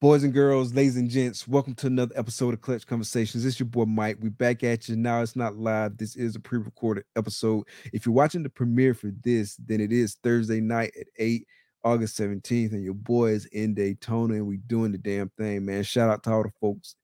Boys and girls, ladies and gents, welcome to another episode of Clutch Conversations. It's your boy Mike. We back at you now. It's not live. This is a pre-recorded episode. If you're watching the premiere for this, then it is Thursday night at 8, August 17th, and your boy is in Daytona, and we doing the damn thing, man. Shout out to all the folks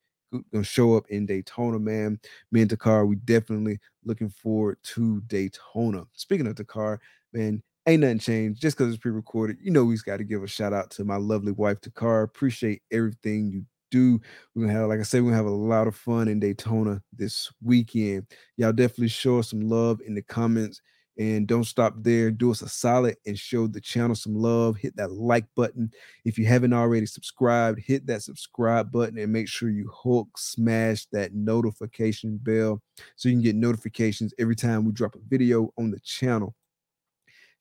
gonna show up in Daytona, man. Me and Takar, we definitely looking forward to Daytona. Speaking of Takar, man, ain't nothing changed just because it's pre-recorded. You know, we's got to give a shout out to my lovely wife Takar. Appreciate everything you do. We're gonna have, like I said, we're gonna have a lot of fun in Daytona this weekend. Y'all definitely show us some love in the comments. And don't stop there. Do us a solid and show the channel some love. Hit that like button. If you haven't already subscribed, hit that subscribe button and make sure you hook smash that notification bell so you can get notifications every time we drop a video on the channel.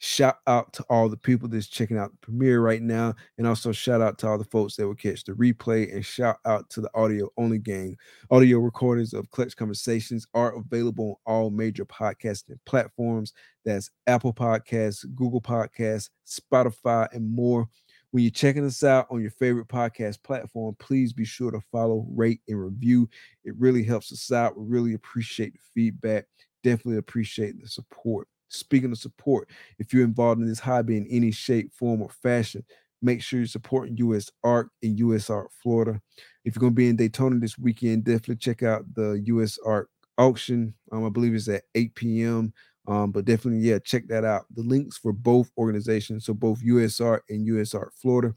Shout out to all the people that's checking out the premiere right now. And also shout out to all the folks that will catch the replay. And shout out to the audio only gang. Audio recordings of Clutch Conversations are available on all major podcasting platforms. That's Apple Podcasts, Google Podcasts, Spotify, and more. When you're checking us out on your favorite podcast platform, please be sure to follow, rate, and review. It really helps us out. We really appreciate the feedback. Definitely appreciate the support. Speaking of support, if you're involved in this hobby in any shape, form, or fashion, make sure you're supporting US Art in USARK Florida. If you're going to be in Daytona this weekend, definitely check out the USARK auction. Um, I believe it's at 8 p.m. Um, but definitely, yeah, check that out. The links for both organizations, so both USARK and USARK Florida.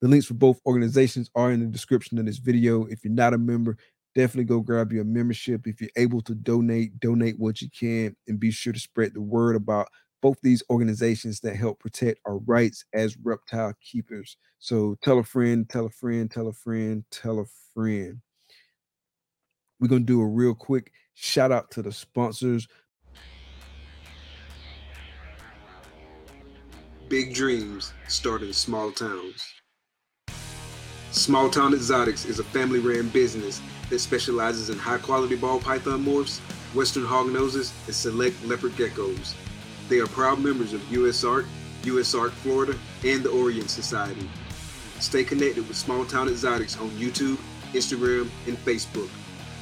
The links for both organizations are in the description of this video. If you're not a member, definitely go grab your membership. If you're able to donate, donate what you can and be sure to spread the word about both these organizations that help protect our rights as reptile keepers. So tell a friend, tell a friend, tell a friend, tell a friend. We're going to do a real quick shout out to the sponsors. Big dreams start in small towns. Small Town Xotics is a family ran business that specializes in high quality ball python morphs, western hognoses, and select leopard geckos. They are proud members of USARK, US Art Florida, and the Orianne Society. Stay connected with Small Town Xotics on YouTube, Instagram, and Facebook.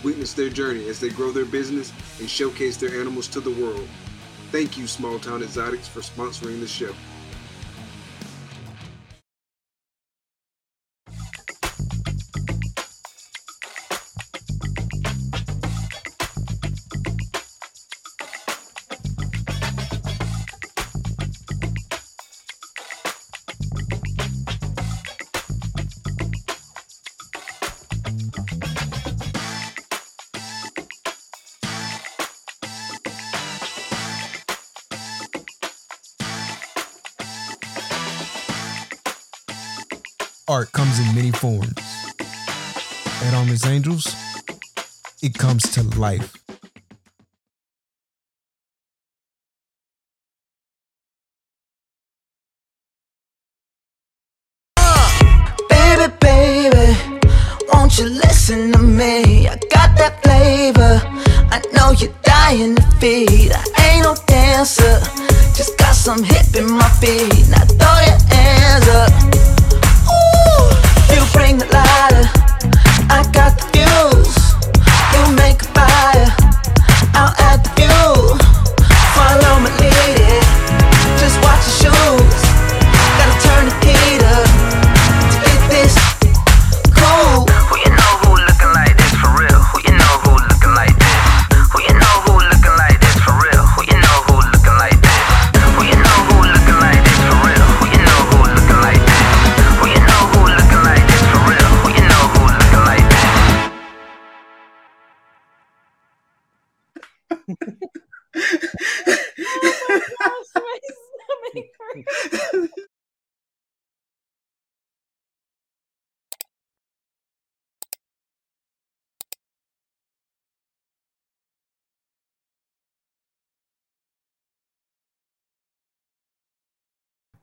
Witness their journey as they grow their business and showcase their animals to the world. Thank you, Small Town Xotics, for sponsoring the show. Forms. Armless Angels, it comes to life. Baby, baby, won't you listen to me? I got that flavor. I know you're dying to feed. I ain't no dancer, just got some hip in my feet. Now throw your hands up. The lighter. I got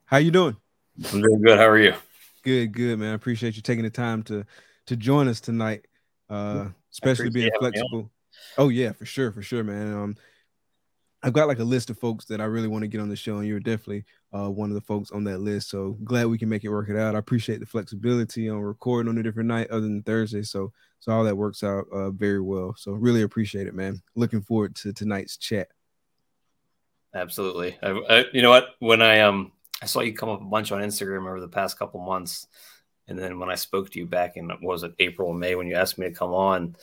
How you doing? I'm doing good. How are you? Good, good, man. I appreciate you taking the time to to join us tonight. Uh, especially being appreciate having me on. flexible. Oh yeah, for sure, for sure, man. Um, I've got like a list of folks that I really want to get on the show, and you're definitely uh, one of the folks on that list. So glad we can make it work it out. I appreciate the flexibility on recording on a different night other than Thursday. So so all that works out uh, very well. So really appreciate it, man. Looking forward to tonight's chat. Absolutely. I, I, you know what? When I um I saw you come up a bunch on Instagram over the past couple months, and then when I spoke to you back in was it April or May when you asked me to come on,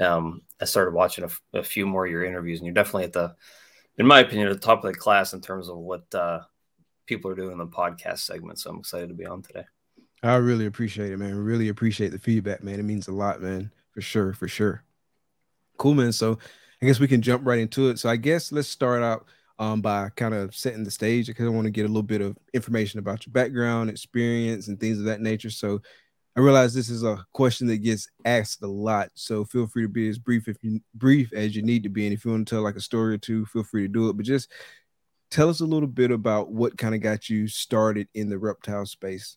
um, I started watching a, a few more of your interviews, and you're definitely at the, in my opinion, at the top of the class in terms of what uh, people are doing in the podcast segment. So I'm excited to be on today. I really appreciate it, man. Really appreciate the feedback, man. It means a lot, man. For sure, for sure. Cool, man. So I guess we can jump right into it. So I guess let's start out um, by kind of setting the stage because I want to get a little bit of information about your background, experience, and things of that nature. So I realize this is a question that gets asked a lot. So feel free to be as brief if you brief as you need to be. And if you want to tell like a story or two, feel free to do it. But just tell us a little bit about what kind of got you started in the reptile space.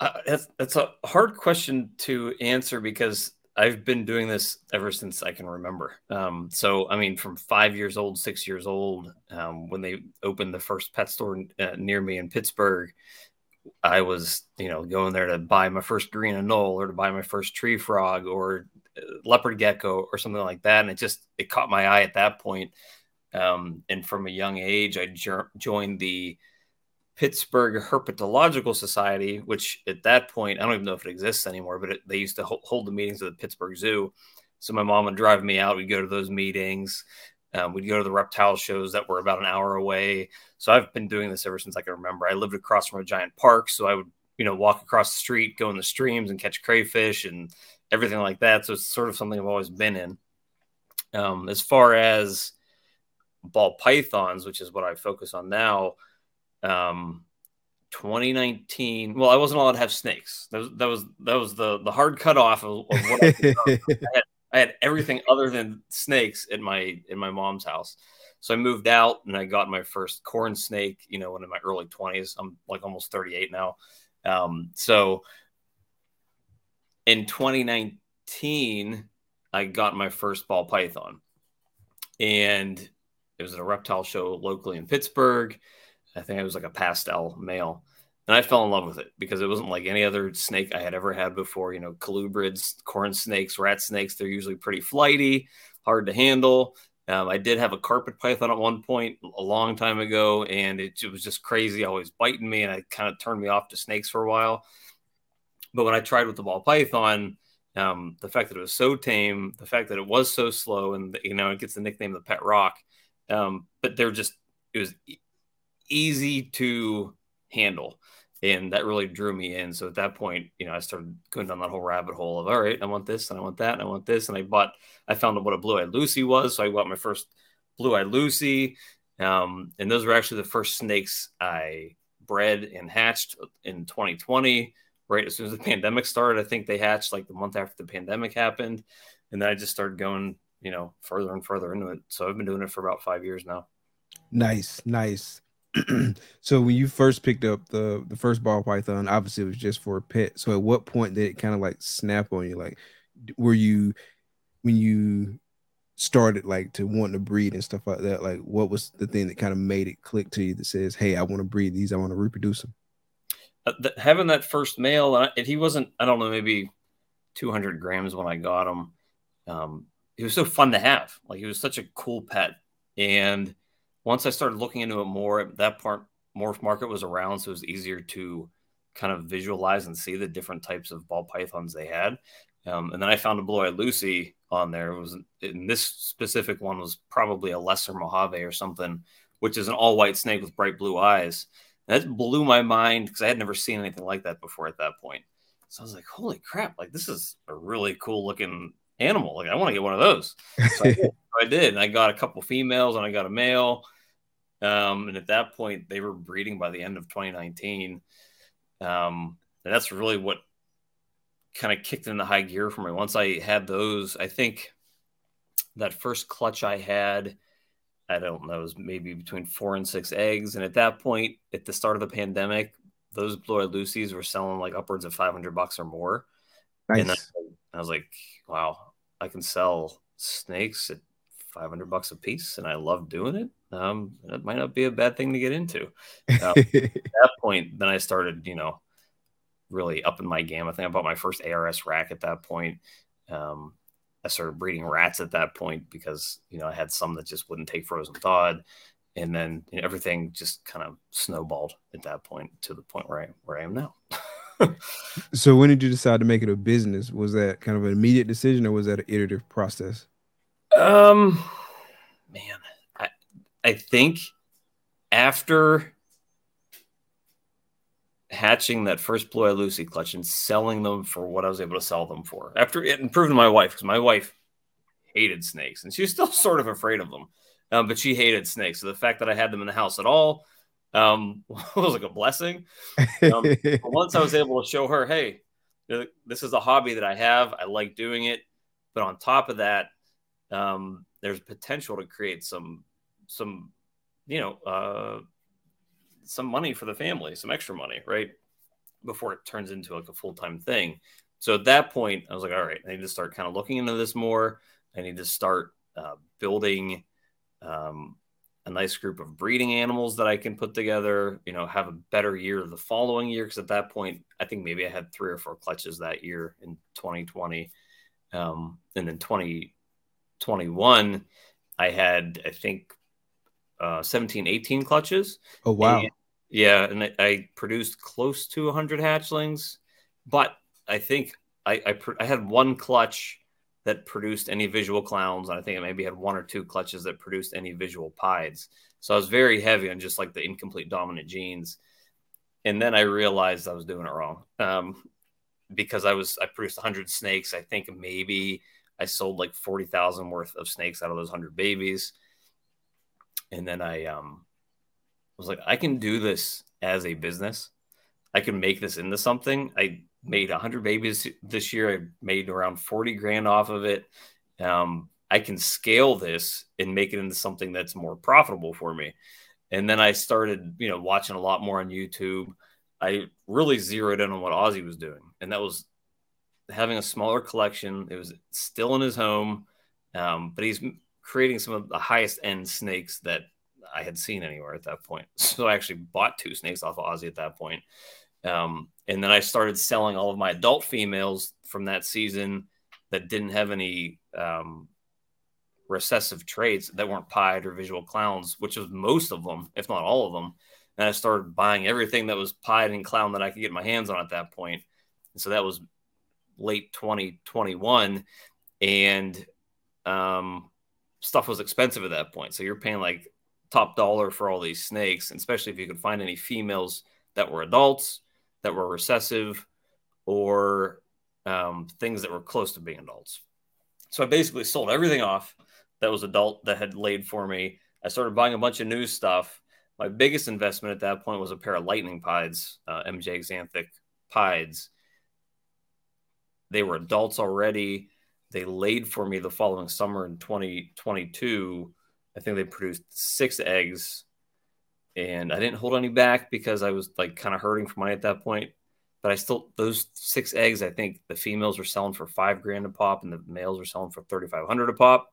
Uh, that's, that's a hard question to answer because I've been doing this ever since I can remember. Um, so, I mean, from five years old, six years old, um, when they opened the first pet store uh, near me in Pittsburgh, I was, you know, going there to buy my first green anole or to buy my first tree frog or uh, leopard gecko or something like that. And it just, it caught my eye at that point. Um, and from a young age, I joined the Pittsburgh Herpetological Society, which at that point, I don't even know if it exists anymore, but it, they used to ho- hold the meetings at the Pittsburgh Zoo. So my mom would drive me out. We'd go to those meetings. Um, we'd go to the reptile shows that were about an hour away. So I've been doing this ever since I can remember. I lived across from a giant park, so I would, you know, walk across the street, go in the streams, and catch crayfish and everything like that. So it's sort of something I've always been in. Um, as far as ball pythons, which is what I focus on now, um 2019 well i wasn't allowed to have snakes. That was that was that was the the hard cutoff of, of what I, I, had, I had everything other than snakes in my in my mom's house. So i moved out and i got my first corn snake you know in my early 20s i'm like almost 38 now. Um so in 2019 i got my first ball python. And it was at a reptile show locally in pittsburgh I think it was like a pastel male. And I fell in love with it because it wasn't like any other snake I had ever had before. You know, colubrids, corn snakes, rat snakes, they're usually pretty flighty, hard to handle. Um, I did have a carpet python at one point a long time ago, and it, it was just crazy, always biting me, and it kind of turned me off to snakes for a while. But when I tried with the ball python, um, the fact that it was so tame, the fact that it was so slow, and you know it gets the nickname the pet rock. Um, but they're just it was easy to handle. And that really drew me in. So at that point, you know, I started going down that whole rabbit hole of all right, I want this and I want that and I want this. And I bought, I found out what a blue eyed Lucy was. So I bought my first blue eyed Lucy. Um, and those were actually the first snakes I bred and hatched in 2020, right as soon as the pandemic started. I think they hatched like the month after the pandemic happened. And then I just started going, you know, further and further into it. So I've been doing it for about five years now. Nice, nice. so when you first picked up the the first ball python, obviously it was just for a pet. So at what point did it kind of like snap on you? Like, were you when you started like to want to breed and stuff like that? Like, what was the thing that kind of made it click to you that says, "Hey, I want to breed these. I want to reproduce them." Uh, the, having that first male, and, he wasn't, I don't know, maybe 200 grams when I got him. Um, he was so fun to have. Like, he was such a cool pet, and once I started looking into it more, that part MorphMarket was around, so it was easier to kind of visualize and see the different types of ball pythons they had. Um, and then I found a blue eyed Lucy on there. It was in this specific one was probably a lesser Mojave or something, which is an all white snake with bright blue eyes. And that blew my mind because I had never seen anything like that before at that point. So I was like, holy crap, like this is a really cool looking animal. Like I want to get one of those. So I, did. I. And I got a couple females and I got a male. Um, and at that point, they were breeding by the end of 2019. Um, and that's really what kind of kicked in the high gear for me. Once I had those, I think that first clutch I had, I don't know, was maybe between four and six eggs. And at that point, at the start of the pandemic, those blue eyed Lucies were selling like upwards of 500 bucks or more. Nice. And I was like, wow, I can sell snakes at 500 bucks a piece and I love doing it, um, it might not be a bad thing to get into. Um, at that point, then I started, you know, really upping my game. I think I bought my first ARS rack at that point. Um, I started breeding rats at that point because you know I had some that just wouldn't take frozen thawed, and then you know, everything just kind of snowballed at that point to the point where I where I am now. so when did you decide to make it a business? Was that kind of an immediate decision, or was that an iterative process? Um, man, I I think after hatching that first Blue Eye Lucy clutch and selling them for what I was able to sell them for. After it improved my wife, because my wife hated snakes and she's still sort of afraid of them, um, but she hated snakes. So the fact that I had them in the house at all um, was like a blessing. Um, once I was able to show her, hey, this is a hobby that I have, I like doing it, but on top of that, um, there's potential to create some some you know uh, some money for the family, some extra money, right? Before it turns into like a full time thing. So at that point, I was like, all right, I need to start kind of looking into this more. I need to start uh, building um, a nice group of breeding animals that I can put together, you know, have a better year the following year. Cause at that point, I think maybe I had three or four clutches that year in 2020. Um, and then 2021, I had, I think, uh, 17, 18 clutches. Oh, wow. And, yeah. And I, I, produced close to 100 hatchlings, but I think I, I, I, had one clutch that produced any visual clowns. And I think I maybe had one or two clutches that produced any visual pieds. So I was very heavy on just like the incomplete dominant genes. And then I realized I was doing it wrong um, because I was, I produced 100 snakes. I think maybe I sold like 40,000 worth of snakes out of those 100 babies and then I um was like, I can do this as a business. I can make this into something. I made 100 babies this year. I made around 40 grand off of it. Um, I can scale this and make it into something that's more profitable for me. And then I started, you know, watching a lot more on YouTube. I really zeroed in on what Ozzy was doing, and that was having a smaller collection. It was still in his home, um, but he's creating some of the highest end snakes that I had seen anywhere at that point. So I actually bought two snakes off of Ozzy at that point. Um, and then I started selling all of my adult females from that season that didn't have any um, recessive traits that weren't pied or visual clowns, which was most of them, if not all of them. And I started buying everything that was pied and clown that I could get my hands on at that point. And so that was late 2021. And um, stuff was expensive at that point. So you're paying like top dollar for all these snakes, especially if you could find any females that were adults, that were recessive, or um, things that were close to being adults. So I basically sold everything off that was adult that had laid for me. I started buying a bunch of new stuff. My biggest investment at that point was a pair of lightning pieds, uh, MJ Xanthic pieds. They were adults already. They laid for me the following summer in 2022. I think they produced six eggs, and I didn't hold any back because I was like kind of hurting for money at that point. But I still those six eggs. I think the females were selling for five grand a pop, and the males were selling for thirty five hundred a pop.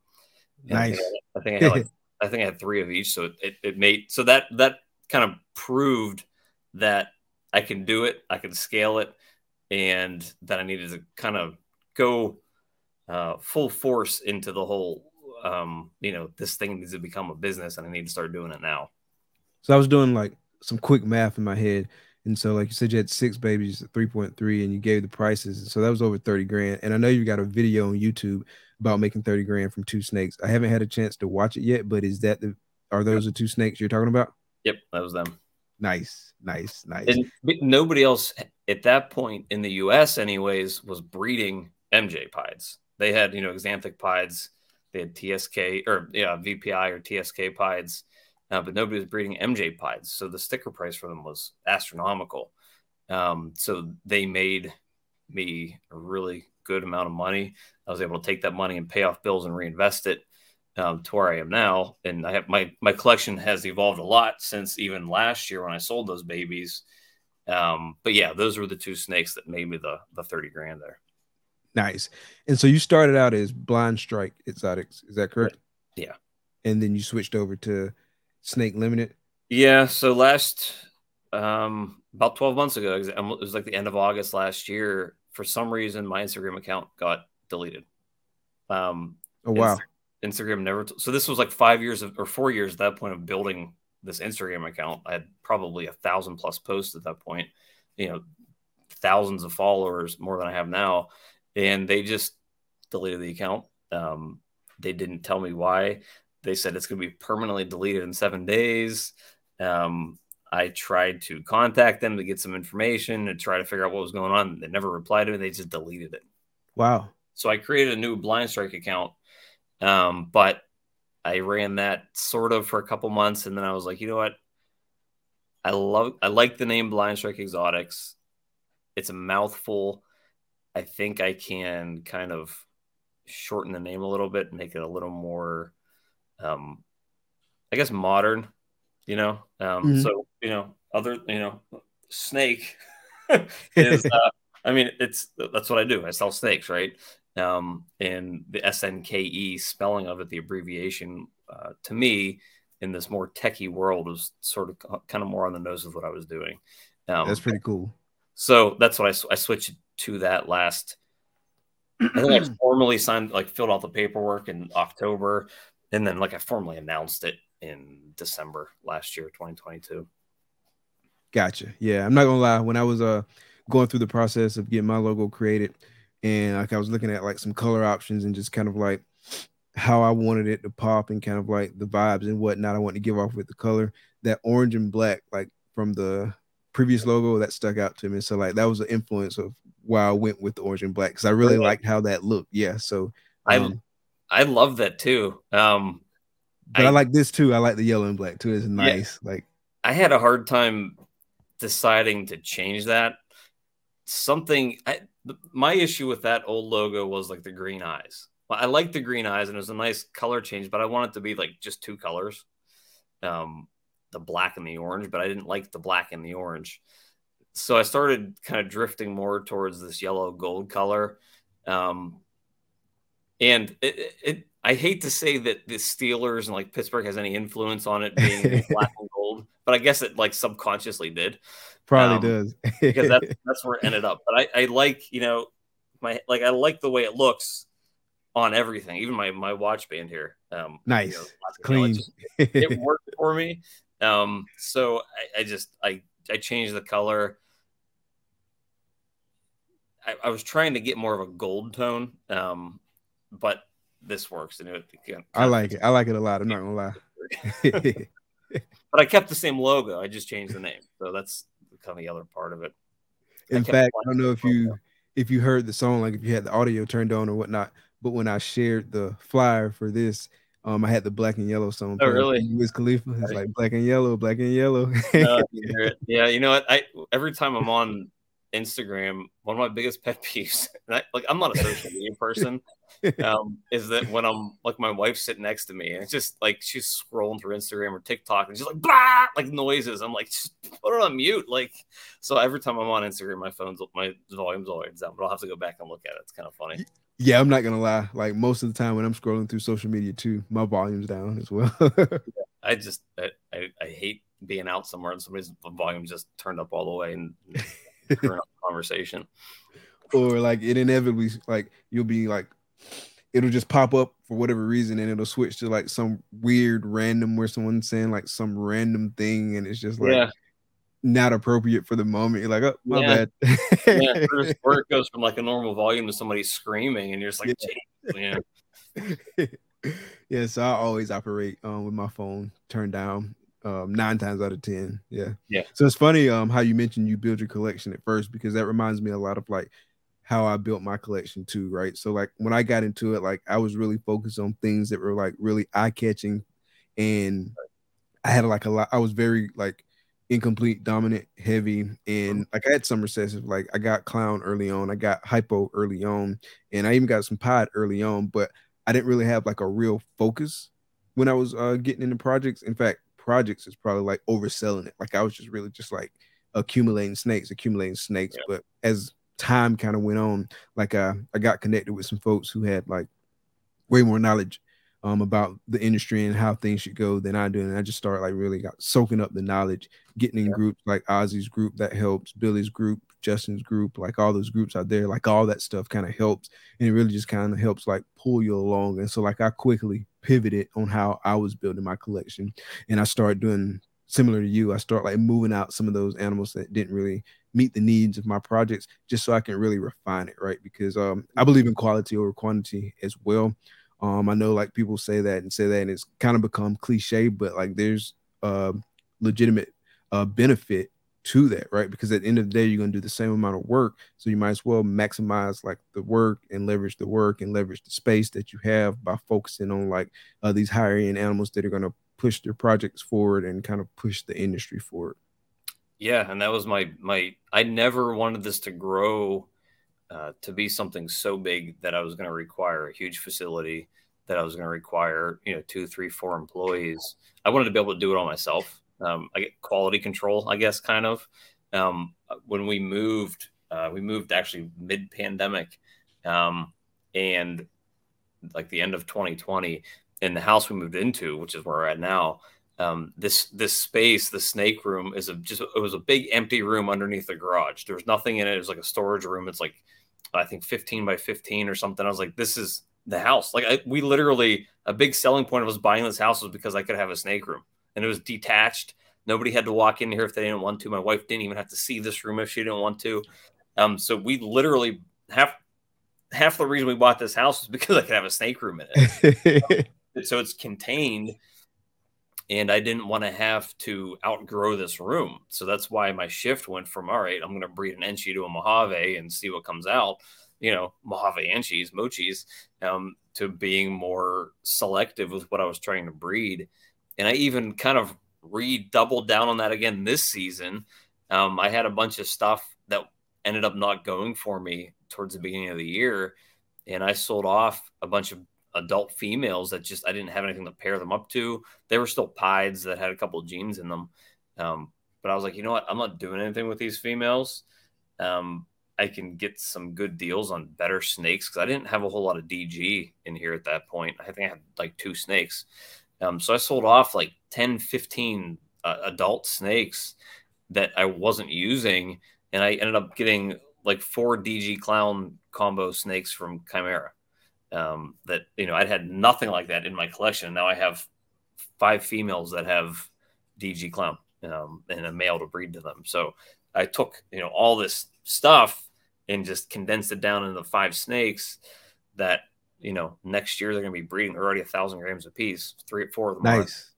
nice. I think I, had like I think I had three of each, so it, it made so that that kind of proved that I can do it, I can scale it, and that I needed to kind of go uh, full force into the whole, um, you know, this thing needs to become a business and I need to start doing it now. So I was doing like some quick math in my head. And so, like you said, you had six babies, 3.3, and you gave the prices. And so that was over 30 grand. And I know you got a video on YouTube about making 30 grand from two snakes. I haven't had a chance to watch it yet, but is that the, are those the two snakes you're talking about? Yep, that was them. Nice, nice, nice. And nobody else at that point in the US, anyways, was breeding MJ pieds. They had, you know, Xanthic pieds, they had TSK or yeah, VPI or TSK pieds, uh, but nobody was breeding MJ pieds. So the sticker price for them was astronomical. Um, so they made me a really good amount of money. I was able to take that money and pay off bills and reinvest it um, to where I am now. And I have my my collection has evolved a lot since even last year when I sold those babies. Um, but yeah, those were the two snakes that made me the the thirty grand there. Nice. And so you started out as Blind Strike Exotics. Is that correct? Yeah. And then you switched over to Snake Limited. Yeah. So last um about 12 months ago, it was like the end of August last year. For some reason, my Instagram account got deleted. Um, oh wow! Instagram never. T- so this was like five years of, or four years at that point of building this Instagram account. I had probably a thousand plus posts at that point. You know, thousands of followers, more than I have now, and they just deleted the account. Um, they didn't tell me why. They said it's going to be permanently deleted in seven days. Um, I tried to contact them to get some information and try to figure out what was going on. They never replied to me. They just deleted it. Wow. So I created a new Blind Strike account, um, but I ran that sort of for a couple months, and then I was like, you know what? I love, I like the name Blind Strike Exotics. It's a mouthful. I think I can kind of shorten the name a little bit, make it a little more, um, I guess, modern you know. Um, mm-hmm. So you know, other you know, snake is. Uh, I mean, it's that's what I do. I sell snakes, right? Um, and the SNKE spelling of it, the abbreviation, uh, to me, in this more techie world, was sort of kind of more on the nose of what I was doing. Um, that's pretty cool. So that's what I, I switched to that last. I think I formally signed, like, filled out the paperwork in October, and then like I formally announced it in December last year, 2022. Gotcha. Yeah, I'm not gonna lie. When I was uh going through the process of getting my logo created, and like I was looking at like some color options and just kind of like how I wanted it to pop and kind of like the vibes and whatnot I want to give off with the color. That orange and black, like from the previous logo, that stuck out to me. So like that was the influence of why I went with the orange and black because I really liked how that looked. Yeah. So um, I I love that too. Um but I, I, like this too. I like the yellow and black too. It's nice. Yeah, like I had a hard time deciding to change that. Something I, my issue with that old logo was like the green eyes. Well, I like the green eyes and it was a nice color change, but I want it to be like just two colors. Um, the black and the orange, but I didn't like the black and the orange. So I started kind of drifting more towards this yellow gold color. Um, and it, it, I hate to say that the Steelers and like Pittsburgh has any influence on it being black and gold, but I guess it like subconsciously did. Probably um, does because that's that's where it ended up. But I, I like you know my like I like the way it looks on everything, even my my watch band here. Um, nice, you know, clean. it, it, worked for me. Um, so I, I just I I changed the color. I, I was trying to get more of a gold tone, um, but this works. And it, it I like it. I like it a lot. I'm not gonna lie. but I kept the same logo. I just changed the name. So that's kind of the other part of it. In I fact, I don't know if you if you heard the song, like if you had the audio turned on or whatnot. But when I shared the flyer for this, um, I had the black and yellow song. Oh, really? Wiz Khalifa. It's like black and yellow, black and yellow. uh, yeah, you know what? I every time I'm on Instagram, one of my biggest pet peeves, I, like I'm not a social media person, um, is that when I'm like my wife's sitting next to me and it's just like she's scrolling through Instagram or TikTok and she's like blah like noises. I'm like, just put it on mute. Like so every time I'm on Instagram, my phone's my volume's always down, but I'll have to go back and look at it. It's kind of funny. Yeah, I'm not gonna lie. Like most of the time when I'm scrolling through social media too, my volume's down as well. I just I, I, I hate being out somewhere and somebody's volume just turned up all the way and conversation. Or like it inevitably like you'll be like it'll just pop up for whatever reason and it'll switch to like some weird random where someone's saying like some random thing and it's just like yeah. not appropriate for the moment. You're like, oh my yeah. bad. yeah, or it goes from like a normal volume to somebody screaming and you're just like, yeah. yeah. yeah, so I always operate um, with my phone turned down um, nine times out of ten. Yeah. Yeah. So it's funny um how you mentioned you build your collection at first because that reminds me a lot of like how I built my collection too, right? So like when I got into it, like I was really focused on things that were like really eye catching, and I had like a lot. I was very like incomplete, dominant, heavy, and like I had some recessive. Like I got clown early on, I got hypo early on, and I even got some pod early on, but I didn't really have like a real focus when I was uh, getting into projects. In fact, projects is probably like overselling it. Like I was just really just like accumulating snakes, accumulating snakes. Yeah. But as time kind of went on, like uh, I got connected with some folks who had like way more knowledge um, about the industry and how things should go than I do. And I just started like really got soaking up the knowledge, getting in Yeah. groups like Ozzy's group that helps, Billy's group, Justin's group, like all those groups out there, like all that stuff kind of helps. And it really just kind of helps like pull you along. And so like I quickly pivoted on how I was building my collection. And I started doing similar to you. I start like moving out some of those animals that didn't really meet the needs of my projects just so I can really refine it, right? Because um I believe in quality over quantity as well. Um, I know like people say that and say that, and it's kind of become cliche, but like there's uh, legitimate uh, benefit to that, right? Because at the end of the day, you're gonna do the same amount of work, so you might as well maximize like the work and leverage the work and leverage the space that you have by focusing on like uh, these higher end animals that are gonna push their projects forward and kind of push the industry forward. Yeah, and that was my my. I never wanted this to grow uh, to be something so big that I was going to require a huge facility, that I was going to require you know two, three, four employees. I wanted to be able to do it all myself. Um, I get quality control, I guess, kind of. Um, when we moved, uh, we moved actually mid pandemic, um, and like the end of 2020, in the house we moved into, which is where we're at now um, this this space, the snake room, is a just it was a big empty room underneath the garage. There was nothing in it. It was like a storage room. It's like I think 15 by 15 or something. I was like, this is the house. Like I, we literally a big selling point of us buying this house was because I could have a snake room and it was detached. Nobody had to walk in here if they didn't want to. My wife didn't even have to see this room if she didn't want to. Um, so we literally half half the reason we bought this house was because I could have a snake room in it. so it's contained and I didn't want to have to outgrow this room. So that's why my shift went from all right, I'm going to breed an Enchi to a Mojave and see what comes out, you know, Mojave Enchis, Mochis, um, to being more selective with what I was trying to breed. And I even kind of redoubled down on that again this season. Um, I had a bunch of stuff that ended up not going for me towards the beginning of the year, and I sold off a bunch of adult females that just I didn't have anything to pair them up to. They were still pieds that had a couple genes in them. Um, but I was like, you know what? I'm not doing anything with these females. Um, I can get some good deals on better snakes because I didn't have a whole lot of DG in here at that point. I think I had like two snakes. Um, so I sold off like 10, 15 uh, adult snakes that I wasn't using. And I ended up getting like four DG clown combo snakes from Chimera um, that you know I'd had nothing like that in my collection. Now I have five females that have DG clown um, and a male to breed to them. So I took you know all this stuff and just condensed it down into five snakes that you know next year they're going to be breeding. They're already a thousand grams a piece, three four of them are, nice.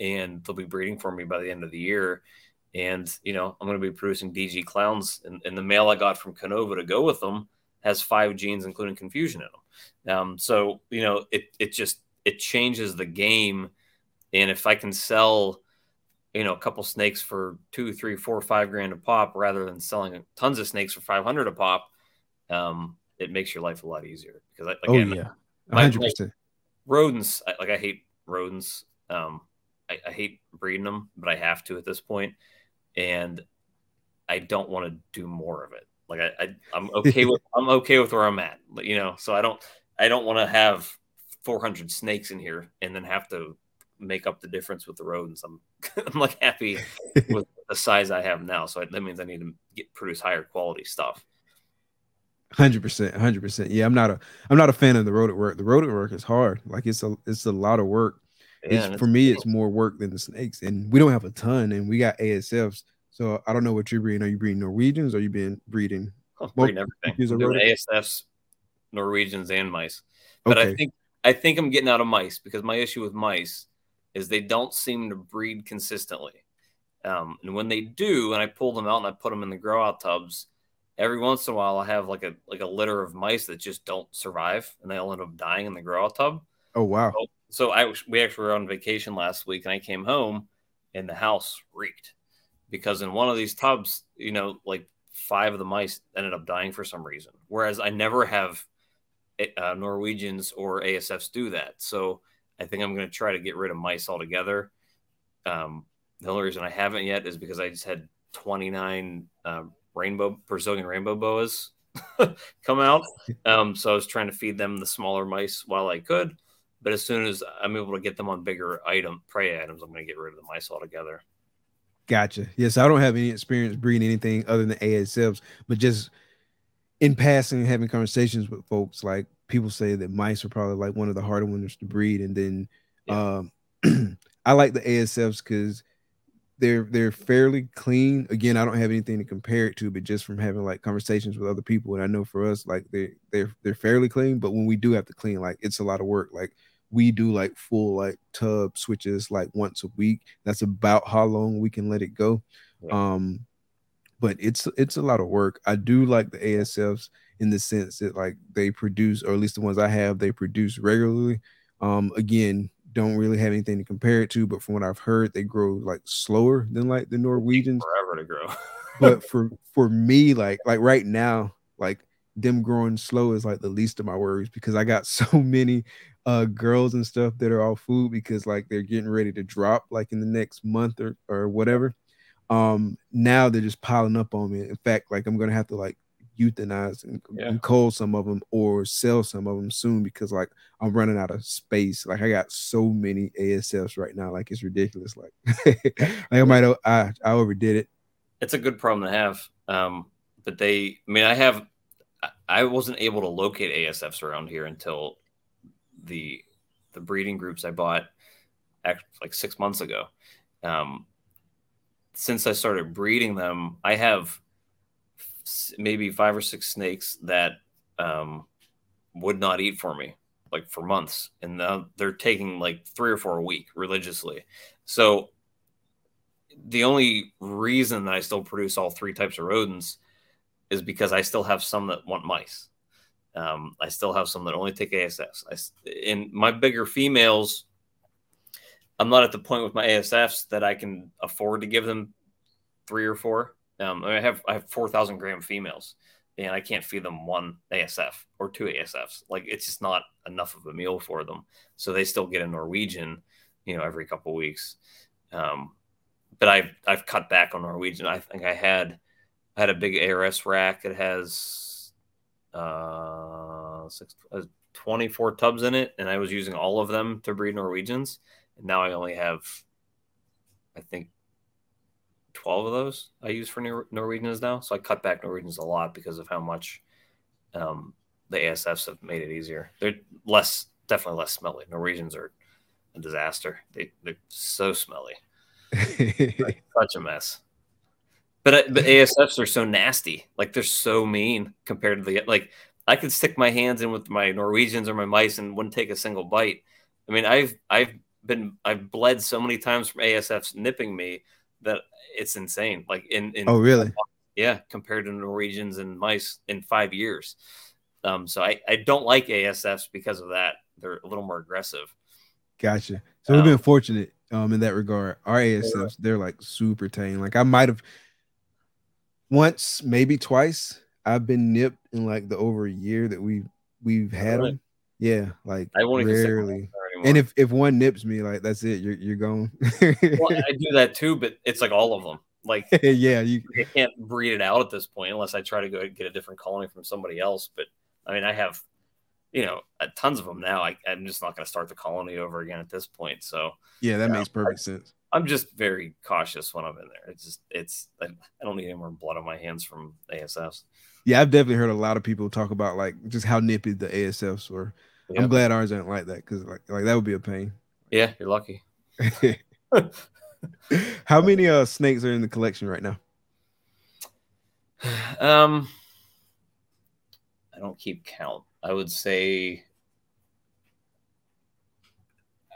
and they'll be breeding for me by the end of the year. And you know I'm going to be producing DG clowns, and, and the male I got from Canova to go with them has five genes, including confusion in them. Um, so you know, it it just it changes the game. And if I can sell, you know, a couple snakes for two, three, four, five grand a pop, rather than selling tons of snakes for five hundred a pop, um, it makes your life a lot easier. Because oh again, yeah, hundred percent. rodents, I, like I hate rodents. Um, I, I hate breeding them, but I have to at this point, and I don't want to do more of it. Like I, I I'm okay with I'm okay with where I'm at, you know. So I don't I don't want to have 400 snakes in here and then have to make up the difference with the rodents. I'm I'm like happy with the size I have now. So that means I need to get produce higher quality stuff. Hundred percent, hundred percent. Yeah, I'm not a I'm not a fan of the rodent work. The rodent work is hard. Like it's a it's a lot of work. Yeah, It's, for me, it's more work than the snakes, and we don't have a ton, and we got ASFs. So I don't know what you're breeding. Are you breeding Norwegians? Or are you been breeding? I'm breeding everything. use a I'm doing? ASFs, Norwegians, and mice. But I think I think I'm getting out of mice because my issue with mice is they don't seem to breed consistently. Um, and when they do, and I pull them out and I put them in the grow out tubs, every once in a while I have like a like a litter of mice that just don't survive and they all end up dying in the grow out tub. oh wow, So I we actually were on vacation last week and I came home and the house reeked because in one of these tubs, you know, like five of the mice ended up dying for some reason. Whereas I never have uh, Norwegians or ASFs do that. So I think I'm going to try to get rid of mice altogether. Um, the only reason I haven't yet is because I just had 29 uh, rainbow Brazilian rainbow boas come out. Um, so I was trying to feed them the smaller mice while I could. but as soon as I'm able to get them on bigger item prey items, I'm going to get rid of the mice altogether. Gotcha. Yes, I don't have any experience breeding anything other than ASFs, but just in passing, having conversations with folks, like people say that mice are probably like one of the harder ones to breed, and then Yeah. um, I like the ASFs because they're they're fairly clean. Again, I don't have anything to compare it to, but just from having like conversations with other people, and I know for us, like they they're they're fairly clean. But when we do have to clean, like it's a lot of work. Like we do like full like tub switches like once a week. That's about how long we can let it go. Yeah. Um, but it's it's a lot of work. I do like the ASFs in the sense that like they produce, or at least the ones I have, they produce regularly. Um, again, don't really have anything to compare it to, but from what I've heard, they grow like slower than like the Norwegians. Forever to grow. But for for me, like like right now, like them growing slow is like the least of my worries because I got so many uh girls and stuff that are all food because like they're getting ready to drop like in the next month or or whatever. Um now they're just piling up on me. In fact, like I'm gonna have to like euthanize and, Yeah. and cull some of them or sell some of them soon because like I'm running out of space. Like I got so many ASFs right now, like it's ridiculous. Like, like I might I I overdid it. it's a good problem to have. Um, but they, I mean, I have, I- wasn't able to locate ASFs around here until the the breeding groups I bought like six months ago. Um, since I started breeding them, I have maybe five or six snakes that um, would not eat for me like for months, and now they're taking like three or four a week religiously. So the only reason that I still produce all three types of rodents is because I still have some that want mice. Um, I still have some that only take ASFs. I, in my bigger females, I'm not at the point with my ASFs that I can afford to give them three or four. Um, I have I have four thousand gram females, and I can't feed them one ASF or two ASFs. Like it's just not enough of a meal for them. So they still get a Norwegian, you know, every couple weeks. Um, but I've I've cut back on Norwegian. I think I had I had a big ARS rack It has uh, six, uh 24 tubs in it, and I was using all of them to breed Norwegians. And now I only have, I think, 12 of those I use for Nor- Norwegians now. So I cut back Norwegians a lot because of how much um, the ASFs have made it easier. They're less, definitely less smelly. Norwegians are a disaster. They, they're so smelly such a mess. But uh, but ASFs are so nasty. Like they're so mean compared to the like. I could stick my hands in with my Norwegians or my mice and wouldn't take a single bite. I mean, I've I've been I've bled so many times from ASFs nipping me that it's insane. Like in in oh really? yeah, compared to Norwegians and mice in five years. Um, so I I don't like ASFs because of that. They're a little more aggressive. Gotcha. So we've Um, been fortunate um in that regard. Our ASFs, they're like super tame. Like I might have once, maybe twice, I've been nipped in like the over a year that we we've had Really? them. Yeah, like I won't rarely. hands there anymore. And if if one nips me, like that's it, you're you're gone. well, I do that too, but it's like all of them. Like yeah, you I can't breed it out at this point unless I try to go get a different colony from somebody else. But I mean, I have, you know, uh, tons of them now. I, I'm just not going to start the colony over again at this point. So yeah, that makes perfect sense. I'm just very cautious when I'm in there. It's just, it's, I, I don't need any more blood on my hands from ASFs. Yeah, I've definitely heard a lot of people talk about like just how nippy the ASFs were. I'm glad ours aren't like that because like like that would be a pain. Yeah, you're lucky. how many uh snakes are in the collection right now? Um, I don't keep count. I would say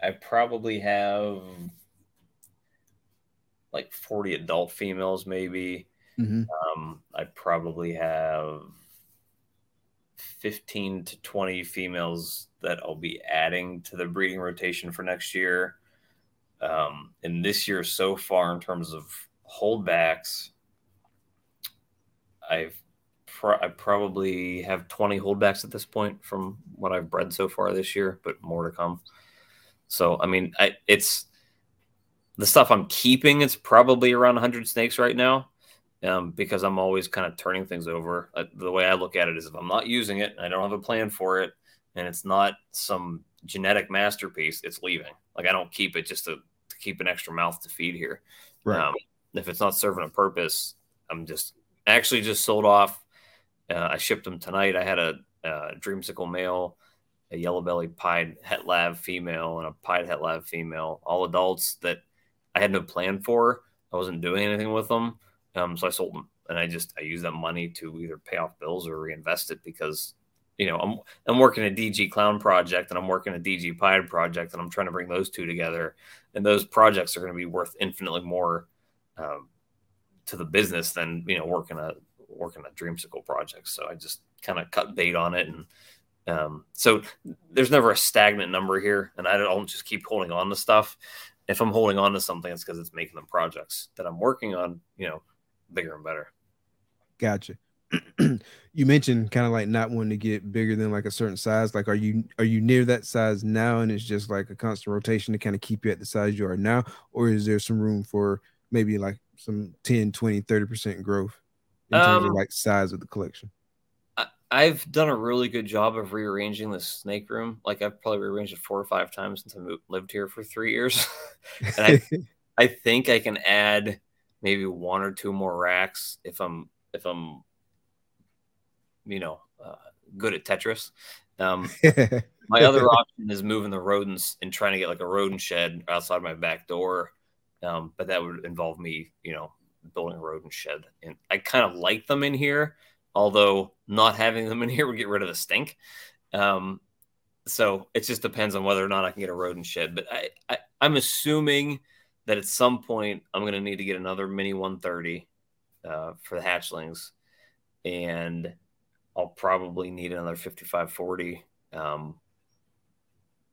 I probably have like 40 adult females, maybe. Mhm. Um, I probably have 15 to 20 females that I'll be adding to the breeding rotation for next year. Um, and this year so far, in terms of holdbacks, I've pro- I probably have 20 holdbacks at this point from what I've bred so far this year, but more to come. So, I mean, I, it's the stuff I'm keeping. It's probably around 100 snakes right now um, because I'm always kind of turning things over. Uh, the way I look at it is if I'm not using it, I don't have a plan for it, and it's not some genetic masterpiece, it's leaving. Like I don't keep it just to, to keep an extra mouth to feed here. Right. Um, if it's not serving a purpose, I'm just actually just sold off. Uh, I shipped them tonight. I had a, a dreamsicle male, a yellow belly pied het lav female, and a pied het lav female, all adults that I had no plan for. I wasn't doing anything with them. Um, so I sold them and I just, I use that money to either pay off bills or reinvest it because, you know, I'm, I'm working a DG clown project and I'm working a DG pied project and I'm trying to bring those two together. And those projects are going to be worth infinitely more, um, to the business than, you know, working a, working a dreamsicle project. So I just kind of cut bait on it. And, um, so there's never a stagnant number here and I don't just keep holding on to stuff if I'm holding on to something, it's because it's making the projects that I'm working on, you know, bigger and better. Gotcha. you mentioned kind of like not wanting to get bigger than like a certain size. Like, are you are you near that size now, and it's just like a constant rotation to kind of keep you at the size you are now, or is there some room for maybe like some 10, 20, 30 percent growth in terms Um, of like size of the collection? I've done a really good job of rearranging the snake room. Like I've probably rearranged it four or five times since I moved, lived here for three years, and I I think I can add maybe one or two more racks if I'm if I'm you know uh, good at Tetris. Um, my other option is moving the rodents and trying to get like a rodent shed outside my back door. Um, but that would involve me, you know, building a rodent shed. And I kind of like them in here, although not having them in here would get rid of the stink. Um, so it just depends on whether or not I can get a rodent shed. But I, I I'm assuming that at some point I'm going to need to get another mini 130 uh, for the hatchlings, and I'll probably need another 5540. Um,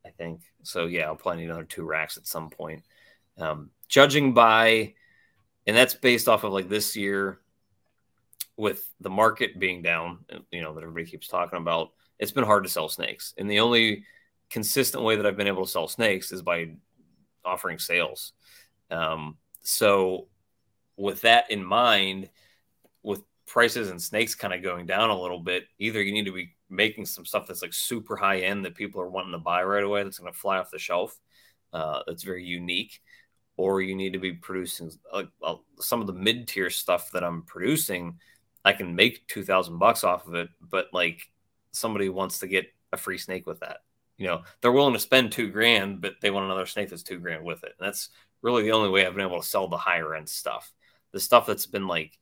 I think so. Yeah, I'll probably need another two racks at some point. Um, judging by, and that's based off of like this year with the market being down, you know, that everybody keeps talking about. It's been hard to sell snakes, and the only consistent way that I've been able to sell snakes is by offering sales. Um, so, with that in mind, with prices and snakes kind of going down a little bit, either you need to be making some stuff that's like super high end that people are wanting to buy right away, that's going to fly off the shelf, uh, that's very unique, or you need to be producing uh, some of the mid tier stuff that I'm producing. I can make two thousand bucks off of it, but like somebody wants to get a free snake with that. You know, they're willing to spend two grand, but they want another snake that's two grand with it. And that's really the only way I've been able to sell the higher end stuff. The stuff that's been like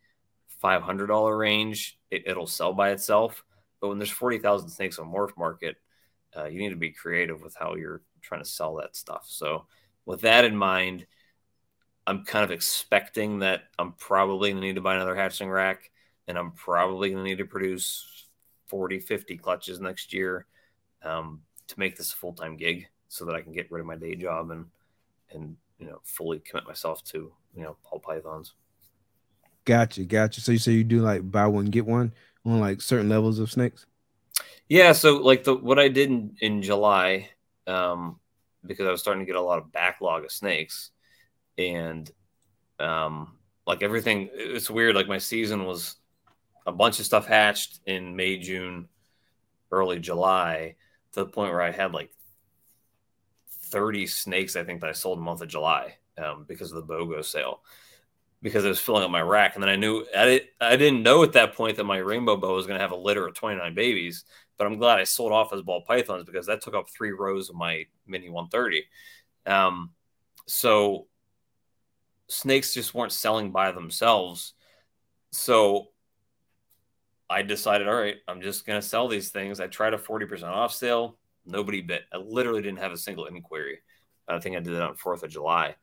five hundred dollar range, it, it'll sell by itself. But when there's forty thousand snakes on MorphMarket, uh, you need to be creative with how you're trying to sell that stuff. So with that in mind, I'm kind of expecting that I'm probably going to need to buy another hatching rack, and I'm probably going to need to produce 40, 50 clutches next year um, to make this a full time gig, so that I can get rid of my day job and and you know fully commit myself to you know ball pythons. Gotcha, gotcha. So you say you do like buy one get one on like certain levels of snakes? Yeah, so like the what I did in, in July, um, because I was starting to get a lot of backlog of snakes, and um, like everything, it's weird. Like my season was a bunch of stuff hatched in May, June, early July, to the point where I had like thirty snakes. I think that I sold in the month of July um, because of the BOGO sale because it was filling up my rack. And then I knew I didn't know at that point that my rainbow boa was going to have a litter of 29 babies. But I'm glad I sold off as ball pythons because that took up three rows of my mini 130. Um, so snakes just weren't selling by themselves. So I decided, all right, I'm just going to sell these things. I tried a 40% off sale. Nobody bit. I literally didn't have a single inquiry. I think I did that on 4th of July.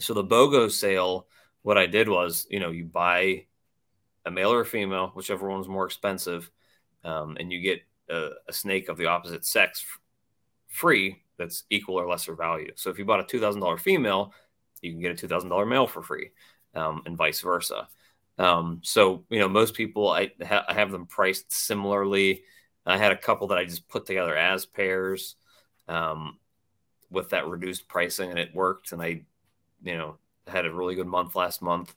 So the BOGO sale, what I did was, you know, you buy a male or a female, whichever one's more expensive, um, and you get a, a, snake of the opposite sex f- free that's equal or lesser value. So if you bought a two thousand dollar female, you can get a two thousand dollar male for free, um, and vice versa. Um, so you know, most people I, ha- I have them priced similarly. I had a couple that I just put together as pairs um, with that reduced pricing, and it worked. And I you know, had a really good month last month.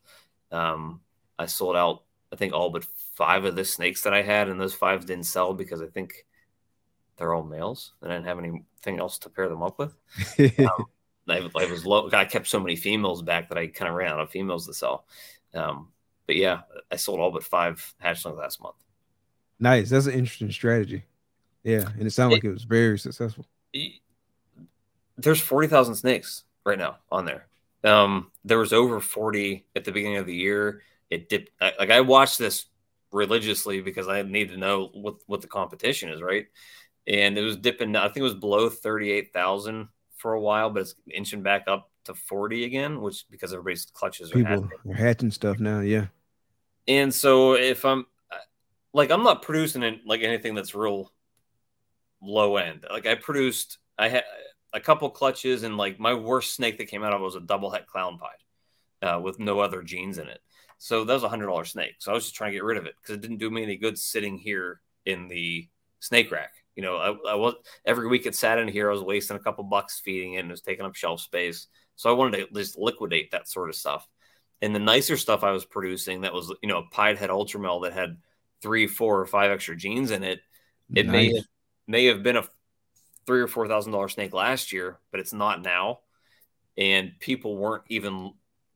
Um, I sold out, I think, all but five of the snakes that I had, and those five didn't sell because I think they're all males, and I didn't have anything else to pair them up with. Um, I, I, was low. I kept so many females back that I kind of ran out of females to sell. Um, but yeah, I sold all but five hatchlings last month. Nice. That's an interesting strategy. Yeah, and it sounded like it was very successful. There's forty thousand snakes right now on there. Um, there was over forty at the beginning of the year. It dipped. I, like I watched this religiously because I need to know what what the competition is, right? And it was dipping. I think it was below thirty eight thousand for a while, but it's inching back up to forty again, which because everybody's clutches are People hatching. are hatching stuff now. Yeah. And so if I'm like I'm not producing it like anything that's real low end. Like I produced, I had a couple clutches, and like my worst snake that came out of it was a double het clown pied uh, with no other genes in it. So that was a hundred dollar snake. So I was just trying to get rid of it because it didn't do me any good sitting here in the snake rack. You know, I, I was every week it sat in here. I was wasting a couple bucks feeding it and it was taking up shelf space. So I wanted to just liquidate that sort of stuff. And the nicer stuff I was producing that was, you know, a pied het ultramel that had three, four, or five extra genes in it. It nice. may have, may have been a three or four thousand dollar snake last year, but it's not now. And people weren't even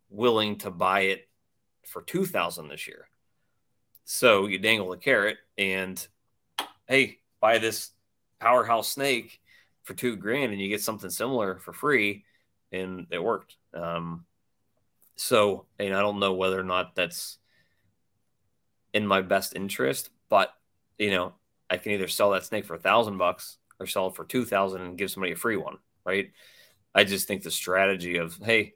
willing to buy it for two thousand this year. So you dangle a carrot and hey, buy this powerhouse snake for two grand and you get something similar for free. And it worked. Um, so, and I don't know whether or not that's in my best interest, but you know, I can either sell that snake for a thousand bucks or sell it for two thousand and give somebody a free one, right? I just think the strategy of hey,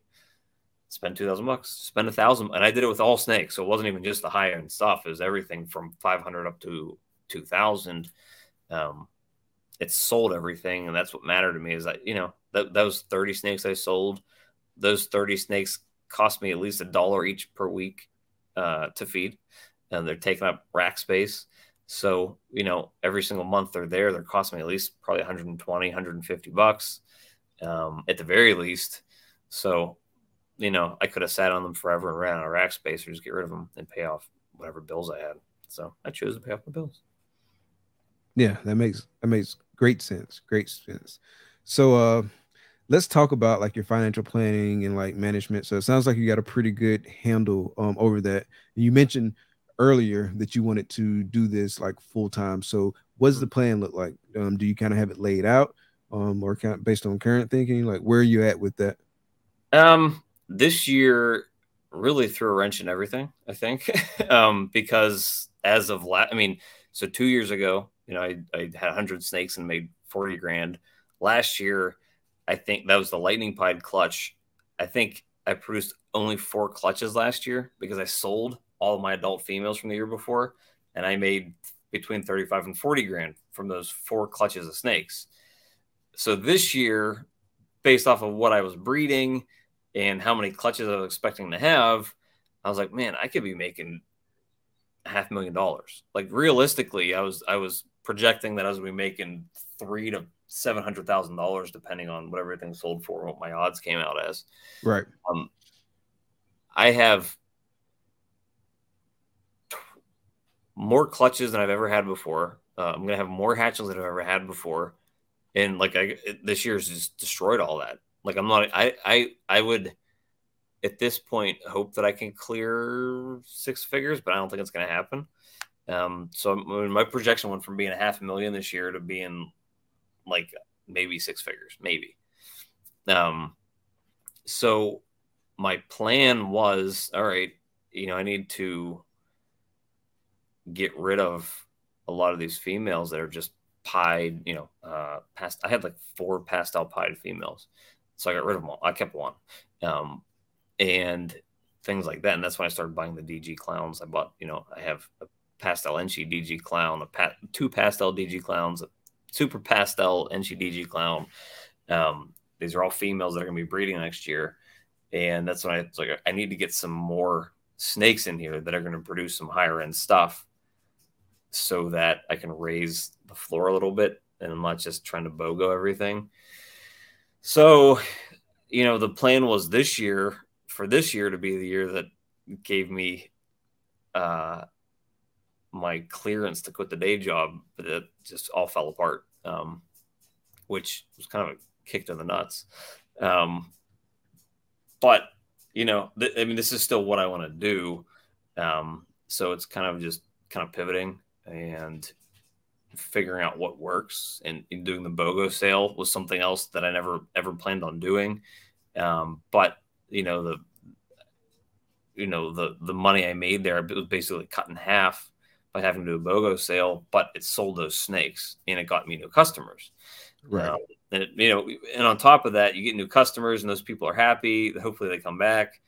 spend two thousand bucks, spend a thousand, and I did it with all snakes, so it wasn't even just the high end stuff; it was everything from five hundred up to two thousand. Um, it sold everything, and that's what mattered to me. Is that you know that those thirty snakes I sold, those thirty snakes cost me at least a dollar each per week uh, to feed, and they're taking up rack space. So, you know, every single month they're there, they're costing me at least probably 120, 150 bucks um, at the very least. So, you know, I could have sat on them forever and ran out of rack space or just get rid of them and pay off whatever bills I had. So I chose to pay off my bills. Yeah, that makes that makes great sense. Great sense. So uh let's talk about like your financial planning and like management. So it sounds like you got a pretty good handle um over that. You mentioned earlier that you wanted to do this like full time. So what does the plan look like? Um, do you kind of have it laid out, um, or kind of based on current thinking? Like where are you at with that? Um, this year really threw a wrench in everything. I think, um, because as of last, I mean, so two years ago, you know, I, I had 100 snakes and made 40 grand. Last year, I think that was the lightning pied clutch. I think I produced only four clutches last year because I sold all of my adult females from the year before, and I made between 35 and 40 grand from those four clutches of snakes. So this year, based off of what I was breeding and how many clutches I was expecting to have, I was like, man, I could be making half a million dollars. Like realistically, I was I was projecting that I was gonna be making three to seven hundred thousand dollars, depending on what everything sold for, what my odds came out as. Right. Um, I have more clutches than I've ever had before. Uh, I'm gonna have more hatches than I've ever had before, and like I this year's just destroyed all that. Like I'm not. I I I would at this point hope that I can clear six figures, but I don't think it's gonna happen. Um, so my projection went from being a half a million this year to being like maybe six figures, maybe. Um, so my plan was all right. You know, I need to get rid of a lot of these females that are just pied, you know, uh, past. I had like four pastel pied females, so I got rid of them all. I kept one, um, and things like that. And that's when I started buying the DG clowns. I bought, you know, I have a pastel Enchi DG clown, a pa- two pastel DG clowns, a super pastel Enchi DG clown. Um, these are all females that are going to be breeding next year, and that's when I like, I need to get some more snakes in here that are going to produce some higher end stuff so that I can raise the floor a little bit and I'm not just trying to BOGO everything. So, you know, the plan was this year for this year to be the year that gave me uh, my clearance to quit the day job, but it just all fell apart. um, which was kind of a kick to the nuts. Um, but you know, th- I mean, this is still what I want to do. Um, so it's kind of just kind of pivoting and figuring out what works and, and, doing the BOGO sale was something else that I never ever planned on doing. Um, but you know, the you know, the the money I made there was basically cut in half by having to do a BOGO sale, but it sold those snakes and it got me new customers. Right. Um, and it, you know, and on top of that, you get new customers and those people are happy. Hopefully they come back.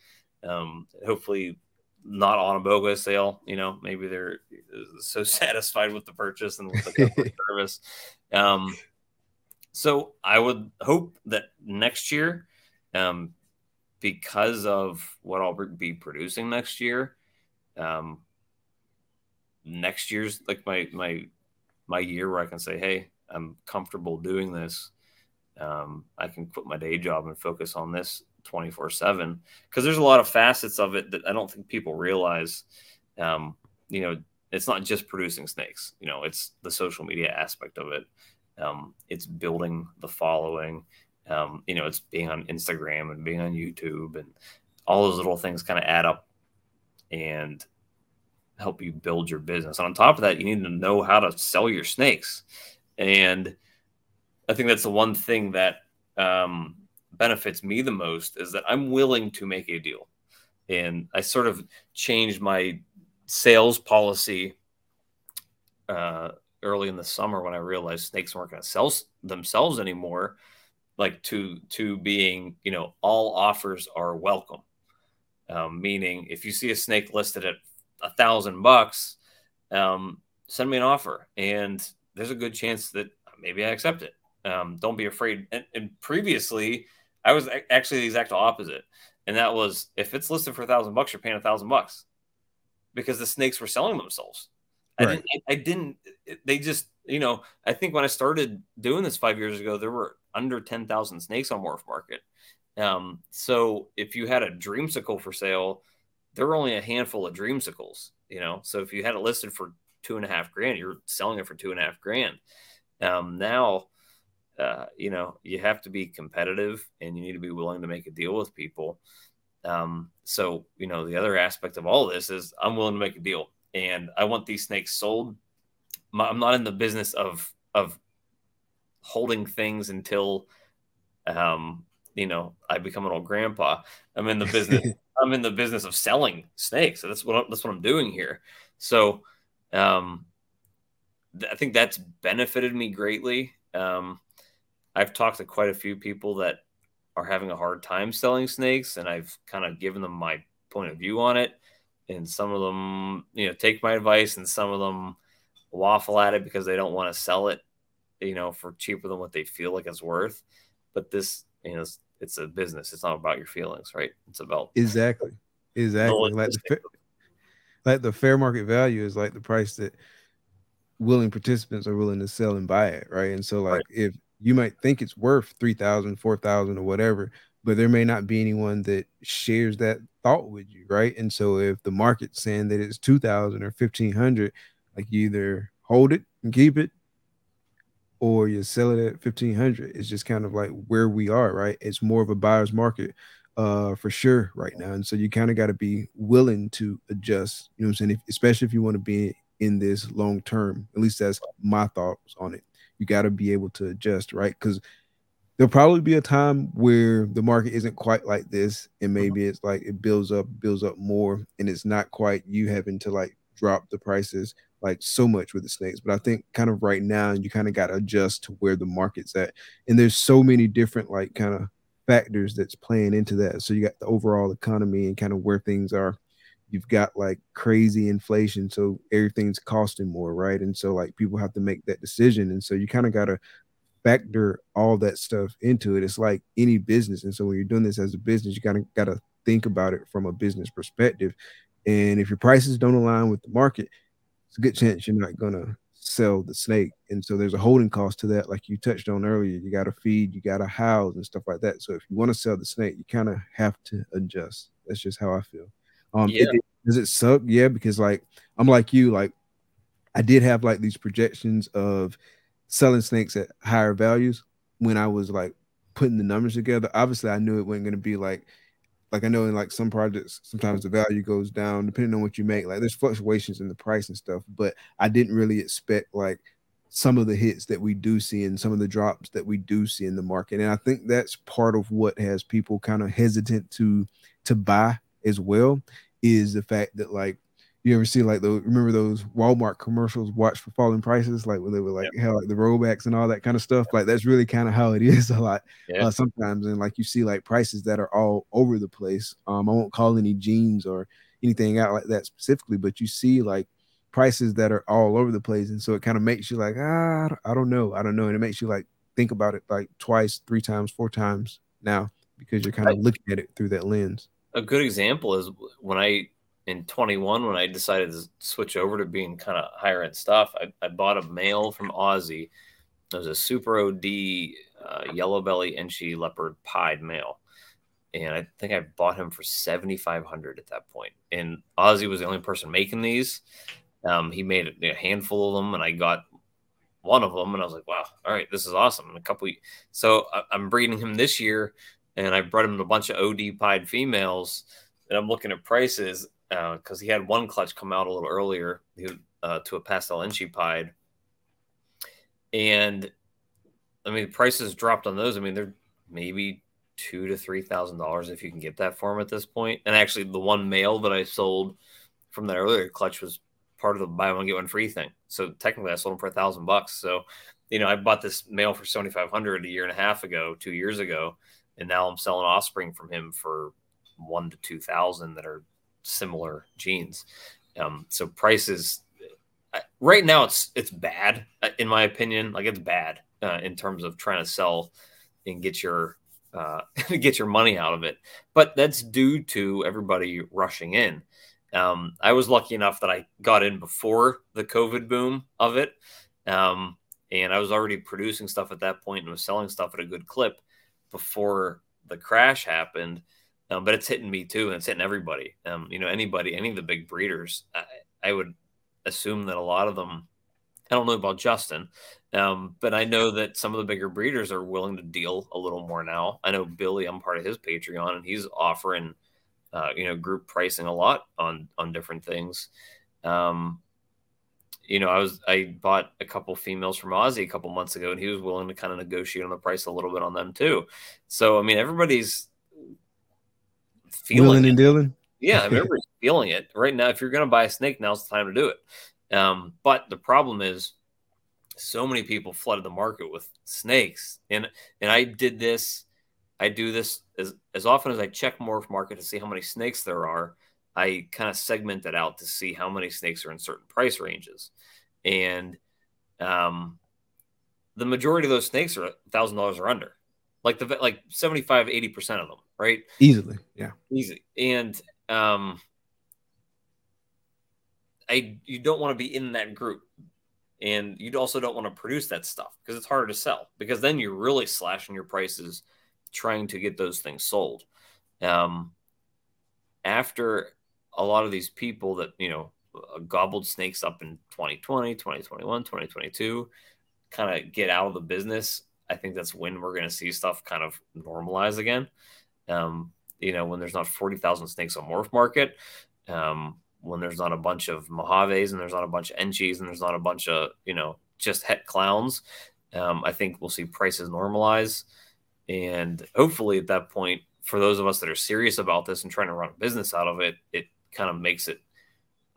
Um, hopefully not on a BOGO sale. You know, maybe they're so satisfied with the purchase and with the service. Um, so I would hope that next year, um, because of what I'll be producing next year, um, next year's like my my my year where I can say, hey, I'm comfortable doing this. Um, I can quit my day job and focus on this 24 7 because there's a lot of facets of it that I don't think people realize. Um, you know, it's not just producing snakes, you know, it's the social media aspect of it. Um, it's building the following. Um, you know, it's being on Instagram and being on YouTube and all those little things kind of add up and help you build your business. And on top of that, you need to know how to sell your snakes. And I think that's the one thing that um, benefits me the most is that I'm willing to make a deal. And I sort of changed my sales policy uh, early in the summer when I realized snakes weren't going to sell themselves anymore, like to to being, you know, all offers are welcome. Um, meaning, if you see a snake listed at a thousand bucks, um, send me an offer, and there's a good chance that maybe I accept it. Um, don't be afraid. And, and, previously, I was actually the exact opposite, and that was if it's listed for a thousand bucks, you're paying a thousand bucks because the snakes were selling themselves. Right. I didn't. I, I didn't. They just, you know, I think when I started doing this five years ago, there were under ten thousand snakes on MorphMarket. Um, so if you had a dreamsicle for sale, there were only a handful of dreamsicles. You know, so if you had it listed for two and a half grand, you're selling it for two and a half grand. Um, now uh, you know, you have to be competitive and you need to be willing to make a deal with people. Um, so, you know, the other aspect of all of this is I'm willing to make a deal and I want these snakes sold. I'm not in the business of, of holding things until, um, you know, I become an old grandpa. I'm in the business. I'm in the business of selling snakes. So that's what I'm, that's what I'm doing here. So, um, th- I think that's benefited me greatly. Um, I've talked to quite a few people that are having a hard time selling snakes, and I've kind of given them my point of view on it. And some of them, you know, take my advice, and some of them waffle at it because they don't want to sell it, you know, for cheaper than what they feel like it's worth. But this, you know, it's a business. It's not about your feelings, right? It's about exactly, exactly. Like the, fair, like the fair market value is like the price that willing participants are willing to sell and buy it, right? And so, like, right. if you might think it's worth 3000 4000 or whatever but there may not be anyone that shares that thought with you right and so if the market's saying that it's 2000 or 1500 like you either hold it and keep it or you sell it at 1500 it's just kind of like where we are right it's more of a buyer's market uh for sure right now and so you kind of got to be willing to adjust you know what i'm saying if, especially if you want to be in this long term at least that's my thoughts on it you got to be able to adjust, right? Because there'll probably be a time where the market isn't quite like this, and uh-huh. maybe it's like it builds up, builds up more, and it's not quite you having to like drop the prices like so much with the snakes. But I think kind of right now, you kind of got to adjust to where the market's at, and there's so many different like kind of factors that's playing into that. So you got the overall economy and kind of where things are. You've got like crazy inflation so everything's costing more right? And so like people have to make that decision. And so you kind of got to factor all that stuff into it. It's like any business. And so when you're doing this as a business you got to got to think about it from a business perspective and if your prices don't align with the market it's a good chance you're not going to sell the snake and so there's a holding cost to that like you touched on earlier you got to feed you got to house and stuff like that so if you want to sell the snake you kind of have to adjust that's just how i feel um, yeah. it, does it suck? Yeah, because like I'm like you, like I did have like these projections of selling snakes at higher values when I was like putting the numbers together. Obviously, I knew it wasn't going to be like like I know in like some projects, sometimes the value goes down depending on what you make. Like there's fluctuations in the price and stuff, but I didn't really expect like some of the hits that we do see and some of the drops that we do see in the market. And I think that's part of what has people kind of hesitant to to buy as well is the fact that like you ever see like the remember those Walmart commercials watch for falling prices like when they were like yep. hell like the rollbacks and all that kind of stuff like that's really kind of how it is a lot yeah. uh, sometimes and like you see like prices that are all over the place. Um I won't call any genes or anything out like that specifically but you see like prices that are all over the place and so it kind of makes you like ah I don't know I don't know and it makes you like think about it like twice three times four times now because you're kind of looking at it through that lens. A good example is when I in 21 when I decided to switch over to being kind of higher end stuff. I, I bought a male from Aussie. It was a super OD uh, yellow belly Enchi leopard pied male. And I think I bought him for 7,500 at that point. And Aussie was the only person making these. Um, he made a handful of them, and I got one of them, and I was like, "Wow, all right, this is awesome." And a couple, so I'm breeding him this year, and I bred him a bunch of OD pied females, and I'm looking at prices, because uh, he had one clutch come out a little earlier uh, to a pastel Enchi pied. And I mean, prices dropped on those. I mean, they're maybe two to three thousand dollars if you can get that for him at this point. And actually, the one male that I sold from that earlier clutch was part of the buy one get one free thing. So technically, I sold him for a thousand bucks. So, you know, I bought this male for seventy five hundred a year and a half ago, two years ago, and now I'm selling offspring from him for one to two thousand that are similar genes. Um, so prices right now it's it's bad uh, in my opinion. Like it's bad uh, in terms of trying to sell and get your uh, get your money out of it. But that's due to everybody rushing in. Um, I was lucky enough that I got in before the COVID boom of it. Um, and I was already producing stuff at that point and was selling stuff at a good clip before the crash happened. Um, but it's hitting me too, and it's hitting everybody. Um, you know, anybody, any of the big breeders. I, I, would assume that a lot of them. I don't know about Justin, um, but I know that some of the bigger breeders are willing to deal a little more now. I know Billy. I'm part of his Patreon, and he's offering, uh, you know, group pricing a lot on on different things. Um, you know, I was I bought a couple females from Aussie a couple months ago, and he was willing to kind of negotiate on the price a little bit on them too. So I mean, everybody's feeling Wheeling and dealing. Yeah, I remember feeling it right now. If you're going to buy a snake, now's the time to do it. Um, but the problem is, so many people flooded the market with snakes, and and I did this. I do this as as often as I check MorphMarket to see how many snakes there are. I kind of segment it out to see how many snakes are in certain price ranges, and um, the majority of those snakes are thousand dollars or under, like the like 75, 80 percent of them right? Easily, yeah, easy. And um, I you don't want to be in that group, and you also don't want to produce that stuff because it's harder to sell. Because then you're really slashing your prices trying to get those things sold. Um, after a lot of these people that you know uh, gobbled snakes up in 2020 2021 2022 kind of get out of the business i think that's when we're going to see stuff kind of normalize again um, you know, when there's not 40,000 snakes on MorphMarket, um, when there's not a bunch of Mojaves and there's not a bunch of Enchis and there's not a bunch of, you know, just het clowns, um, I think we'll see prices normalize. And hopefully at that point, for those of us that are serious about this and trying to run a business out of it, it kind of makes it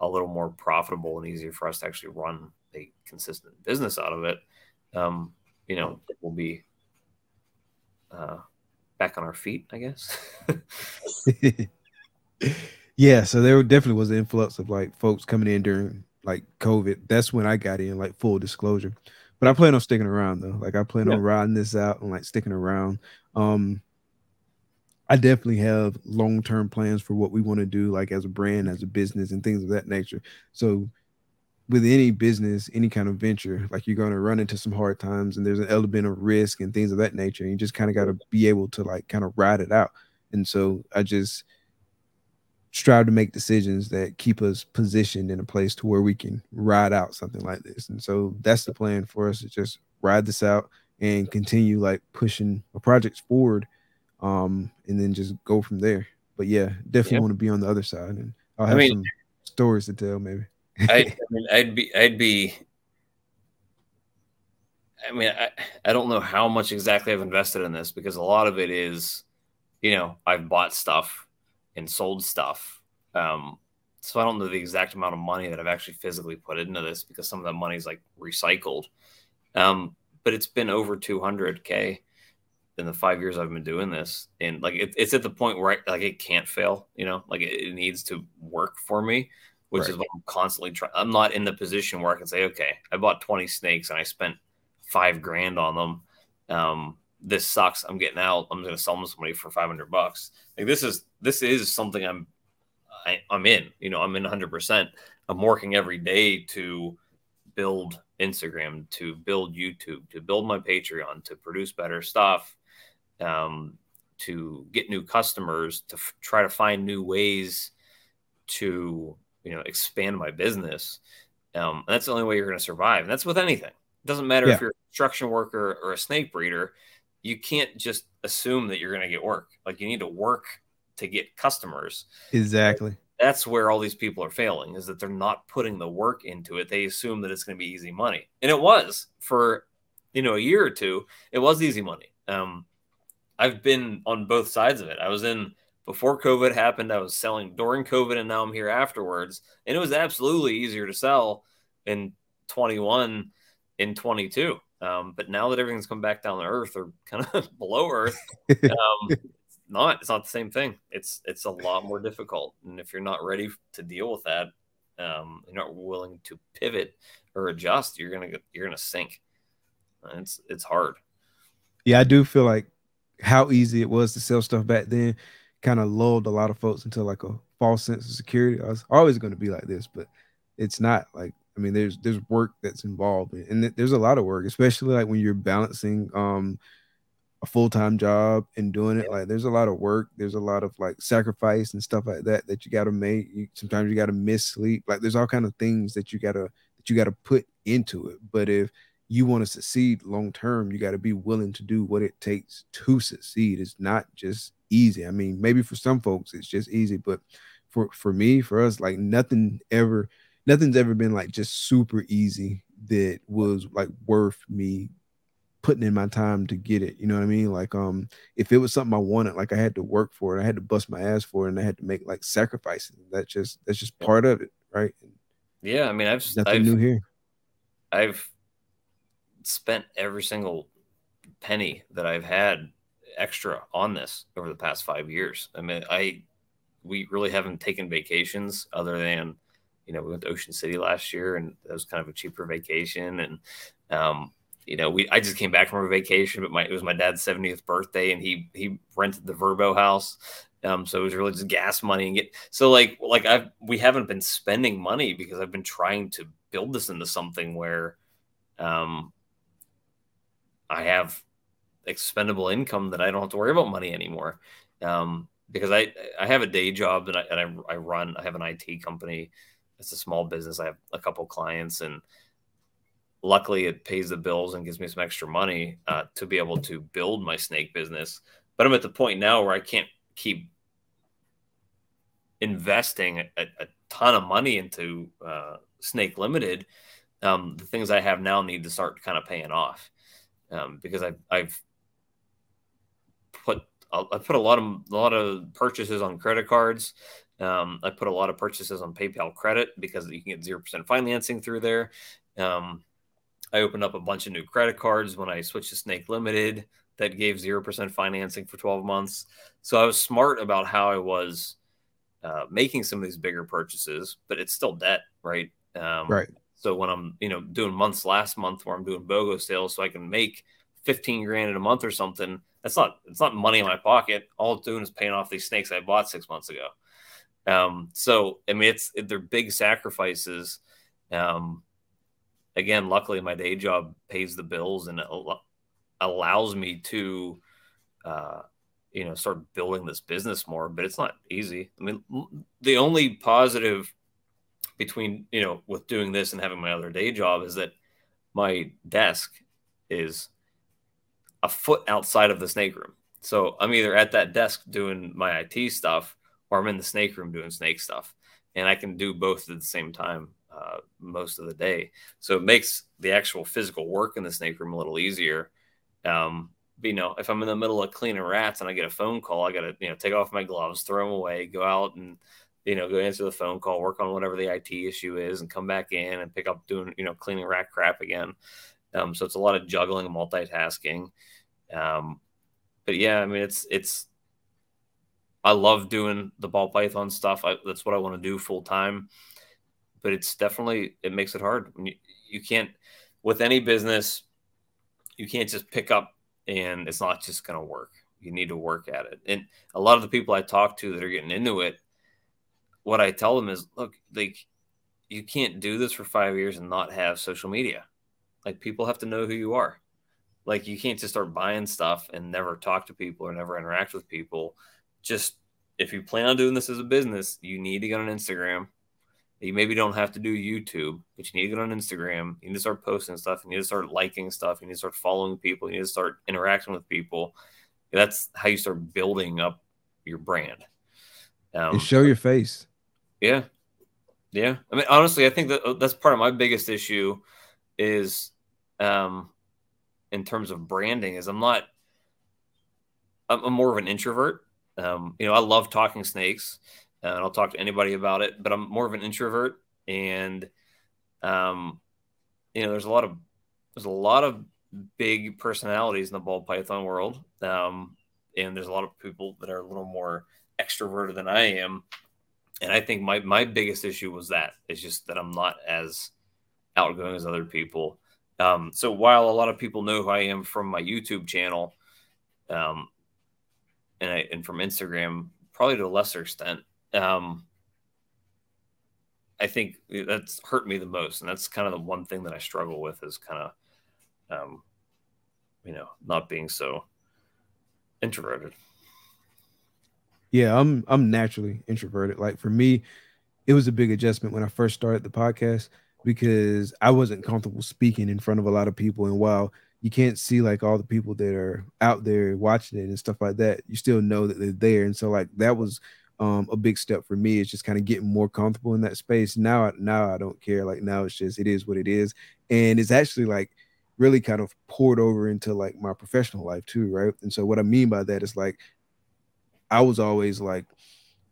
a little more profitable and easier for us to actually run a consistent business out of it. Um, you know, it will be uh, back on our feet, I guess. yeah, so there definitely was an influx of like folks coming in during like COVID. That's when I got in, like full disclosure. But I plan on sticking around though. Like I plan yeah. on riding this out and like sticking around. Um I definitely have long-term plans for what we want to do, like as a brand, as a business, and things of that nature. So with any business, any kind of venture, like you're going to run into some hard times and there's an element of risk and things of that nature. And you just kind of got to be able to like kind of ride it out. And so I just, strive to make decisions that keep us positioned in a place to where we can ride out something like this. And so that's the plan for us to just ride this out and continue like pushing a projects forward um and then just go from there. But yeah, definitely Yeah. want to be on the other side and I'll I have mean- some stories to tell maybe. I, I mean, I'd be, I'd be. I mean, I, I don't know how much exactly I've invested in this because a lot of it is, you know, I've bought stuff and sold stuff. Um, so I don't know the exact amount of money that I've actually physically put into this because some of that money is like recycled. Um, but it's been over 200k in the five years I've been doing this, and like it, it's at the point where I, like it can't fail. You know, like it, it needs to work for me which is what I'm constantly trying. I'm not in the position where I can say, okay, I bought 20 snakes and I spent five grand on them. Um, this sucks. I'm getting out. I'm going to sell them to somebody for 500 bucks. Like this is this is something I'm I, I'm in. You know, I'm in 100. percent I'm working every day to build Instagram, to build YouTube, to build my Patreon, to produce better stuff, um, to get new customers, to f- try to find new ways to you know expand my business um, that's the only way you're going to survive and that's with anything. It doesn't matter Yeah. if you're a construction worker or a snake breeder you can't just assume that you're going to get work. Like you need to work to get customers. Exactly. that's where all these people are failing is that they're not putting the work into it. They assume that it's going to be easy money. And it was for you know a year or two it was easy money. Um i've been on both sides of it. I was in before covid happened i was selling during covid and now i'm here afterwards. And it was absolutely easier to sell in 21 in 22 um, but now that everything's come back down to earth or kind of below earth um, it's not it's not the same thing. It's it's a lot more difficult. And if you're not ready to deal with that um, you're not willing to pivot or adjust you're gonna get- you're gonna sink. It's it's hard. Yeah, I do feel like how easy it was to sell stuff back then kind of lulled a lot of folks into like a false sense of security. I was always going to be like this, but it's not like I mean there's there's work that's involved in- and there's a lot of work, especially like when you're balancing um a full-time job and doing it like there's a lot of work, there's a lot of like sacrifice and stuff like that that you got to make. You sometimes you got to miss sleep. Like there's all kind of things that you got to that you got to put into it. But if you want to succeed long term, you got to be willing to do what it takes to succeed. It's not just easy. I mean, maybe for some folks it's just easy, but for for me, for us, like nothing ever, nothing's ever been like just super easy that was like worth me putting in my time to get it. You know what I mean? Like, um, if it was something I wanted, like I had to work for it, I had to bust my ass for it, and I had to make like sacrifices. That's just that's just part of it, right? yeah i mean i've Nothing I've, new here. I've spent every single penny that I've had extra on this over the past five years. I mean, I we really haven't taken vacations other than you know we went to Ocean City last year and that was kind of a cheaper vacation and um you know we I just came back from a vacation but my it was my dad's 70th birthday and he he rented the Vrbo house um so it was really just gas money and get so like like I've we haven't been spending money because I've been trying to build this into something where um I have expendable income that I don't have to worry about money anymore. Um, because I I have a day job that I and I, I run. I have an IT company. It's a small business. I have a couple clients, and luckily it pays the bills and gives me some extra money uh, to be able to build my snake business. But I'm at the point now where I can't keep investing a, a ton of money into uh, Snake Limited. Um, the things I have now need to start kind of paying off um, because I've I've put I put a lot of a lot of purchases on credit cards. Um, I put a lot of purchases on PayPal credit because you can get zero percent financing through there. Um, I opened up a bunch of new credit cards when I switched to Snake Limited that gave zero percent financing for twelve months. So I was smart about how I was uh, making some of these bigger purchases, but it's still debt, right? Um, Right. So when I'm, you know, doing months last month where I'm doing BOGO sales so I can make 15 grand in a month or something, that's not, it's not money in my pocket. All it's doing is paying off these snakes I bought six months ago. Um, so, I mean, it's, they're big sacrifices. Um, again, luckily my day job pays the bills and al- allows me to, uh, you know, start building this business more, but it's not easy. I mean, the only positive between, you know, with doing this and having my other day job is that my desk is a foot outside of the snake room. So I'm either at that desk doing my IT stuff or I'm in the snake room doing snake stuff. And I can do both at the same time uh, most of the day. So it makes the actual physical work in the snake room a little easier. Um, you know, if I'm in the middle of cleaning rats and I get a phone call, I got to, you know, take off my gloves, throw them away, go out and, you know, go answer the phone call, work on whatever the IT issue is, and come back in and pick up doing, you know, cleaning rat crap again. Um, so it's a lot of juggling and multitasking. Um, but yeah, I mean, it's it's. I love doing the ball python stuff. I, that's what I want to do full time. But it's definitely it makes it hard. You, you can't with any business. You can't just pick up and it's not just going to work. You need to work at it. And a lot of the people I talk to that are getting into it, what I tell them is, look, like you can't do this for five years and not have social media. Like people have to know who you are. Like you can't just start buying stuff and never talk to people or never interact with people. Just if you plan on doing this as a business, you need to get on Instagram. You maybe don't have to do YouTube, but you need to get on Instagram. You need to start posting stuff. You need to start liking stuff. You need to start following people. You need to start interacting with people. That's how you start building up your brand. Um, and show your face. Yeah, yeah. I mean, honestly, I think that uh, that's part of my biggest issue is, um, in terms of branding, is I'm not. I'm, more of an introvert. Um, you know, I love talking snakes and I'll talk to anybody about it. But I'm more of an introvert, and um, you know, there's a lot of there's a lot of big personalities in the ball python world, um, and there's a lot of people that are a little more extroverted than I am. And I think my my biggest issue was that it's just that I'm not as outgoing as other people. Um, so while a lot of people know who I am from my YouTube channel, um, and I, and from Instagram, probably to a lesser extent, um, I think that's hurt me the most, and that's kind of the one thing that I struggle with is kind of, um, you know, not being so introverted. Yeah, I'm I'm naturally introverted. Like for me, it was a big adjustment when I first started the podcast because I wasn't comfortable speaking in front of a lot of people. And while you can't see like all the people that are out there watching it and stuff like that, you still know that they're there. And so like that was um, a big step for me is just kind of getting more comfortable in that space. Now, now I don't care. Like now, it's just it is what it is, and it's actually like really kind of poured over into like my professional life too, right? And so what I mean by that is like I was always like,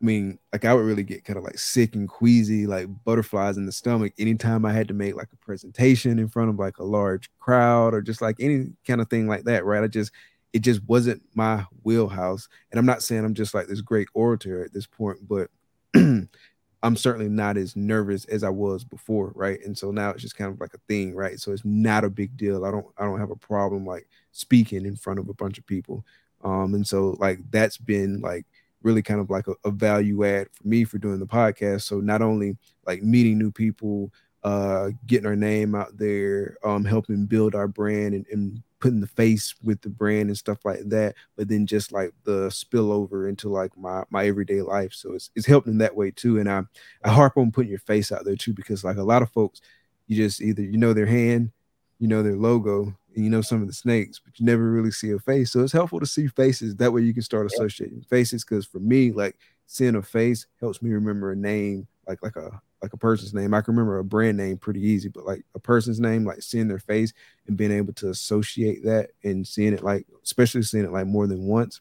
I mean, like I would really get kind of like sick and queasy, like butterflies in the stomach anytime I had to make like a presentation in front of like a large crowd or just like any kind of thing like that, right? I just it just wasn't my wheelhouse. And I'm not saying I'm just like this great orator at this point, but I'm certainly not as nervous as I was before, right? And so now it's just kind of like a thing, right? So it's not a big deal. I don't I don't have a problem like speaking in front of a bunch of people. Um, and so like that's been like really kind of like a, a value add for me for doing the podcast. So not only like meeting new people, uh, getting our name out there, um, helping build our brand and, and putting the face with the brand and stuff like that but then just like the spillover into like my my everyday life so it's, it's helped in that way too and i i harp on putting your face out there too because like a lot of folks you just either you know their hand you know their logo and you know some of the snakes but you never really see a face so it's helpful to see faces that way you can start associating faces because for me like seeing a face helps me remember a name like like a like a person's name. I can remember a brand name pretty easy, but like a person's name, like seeing their face and being able to associate that and seeing it like, especially seeing it like more than once.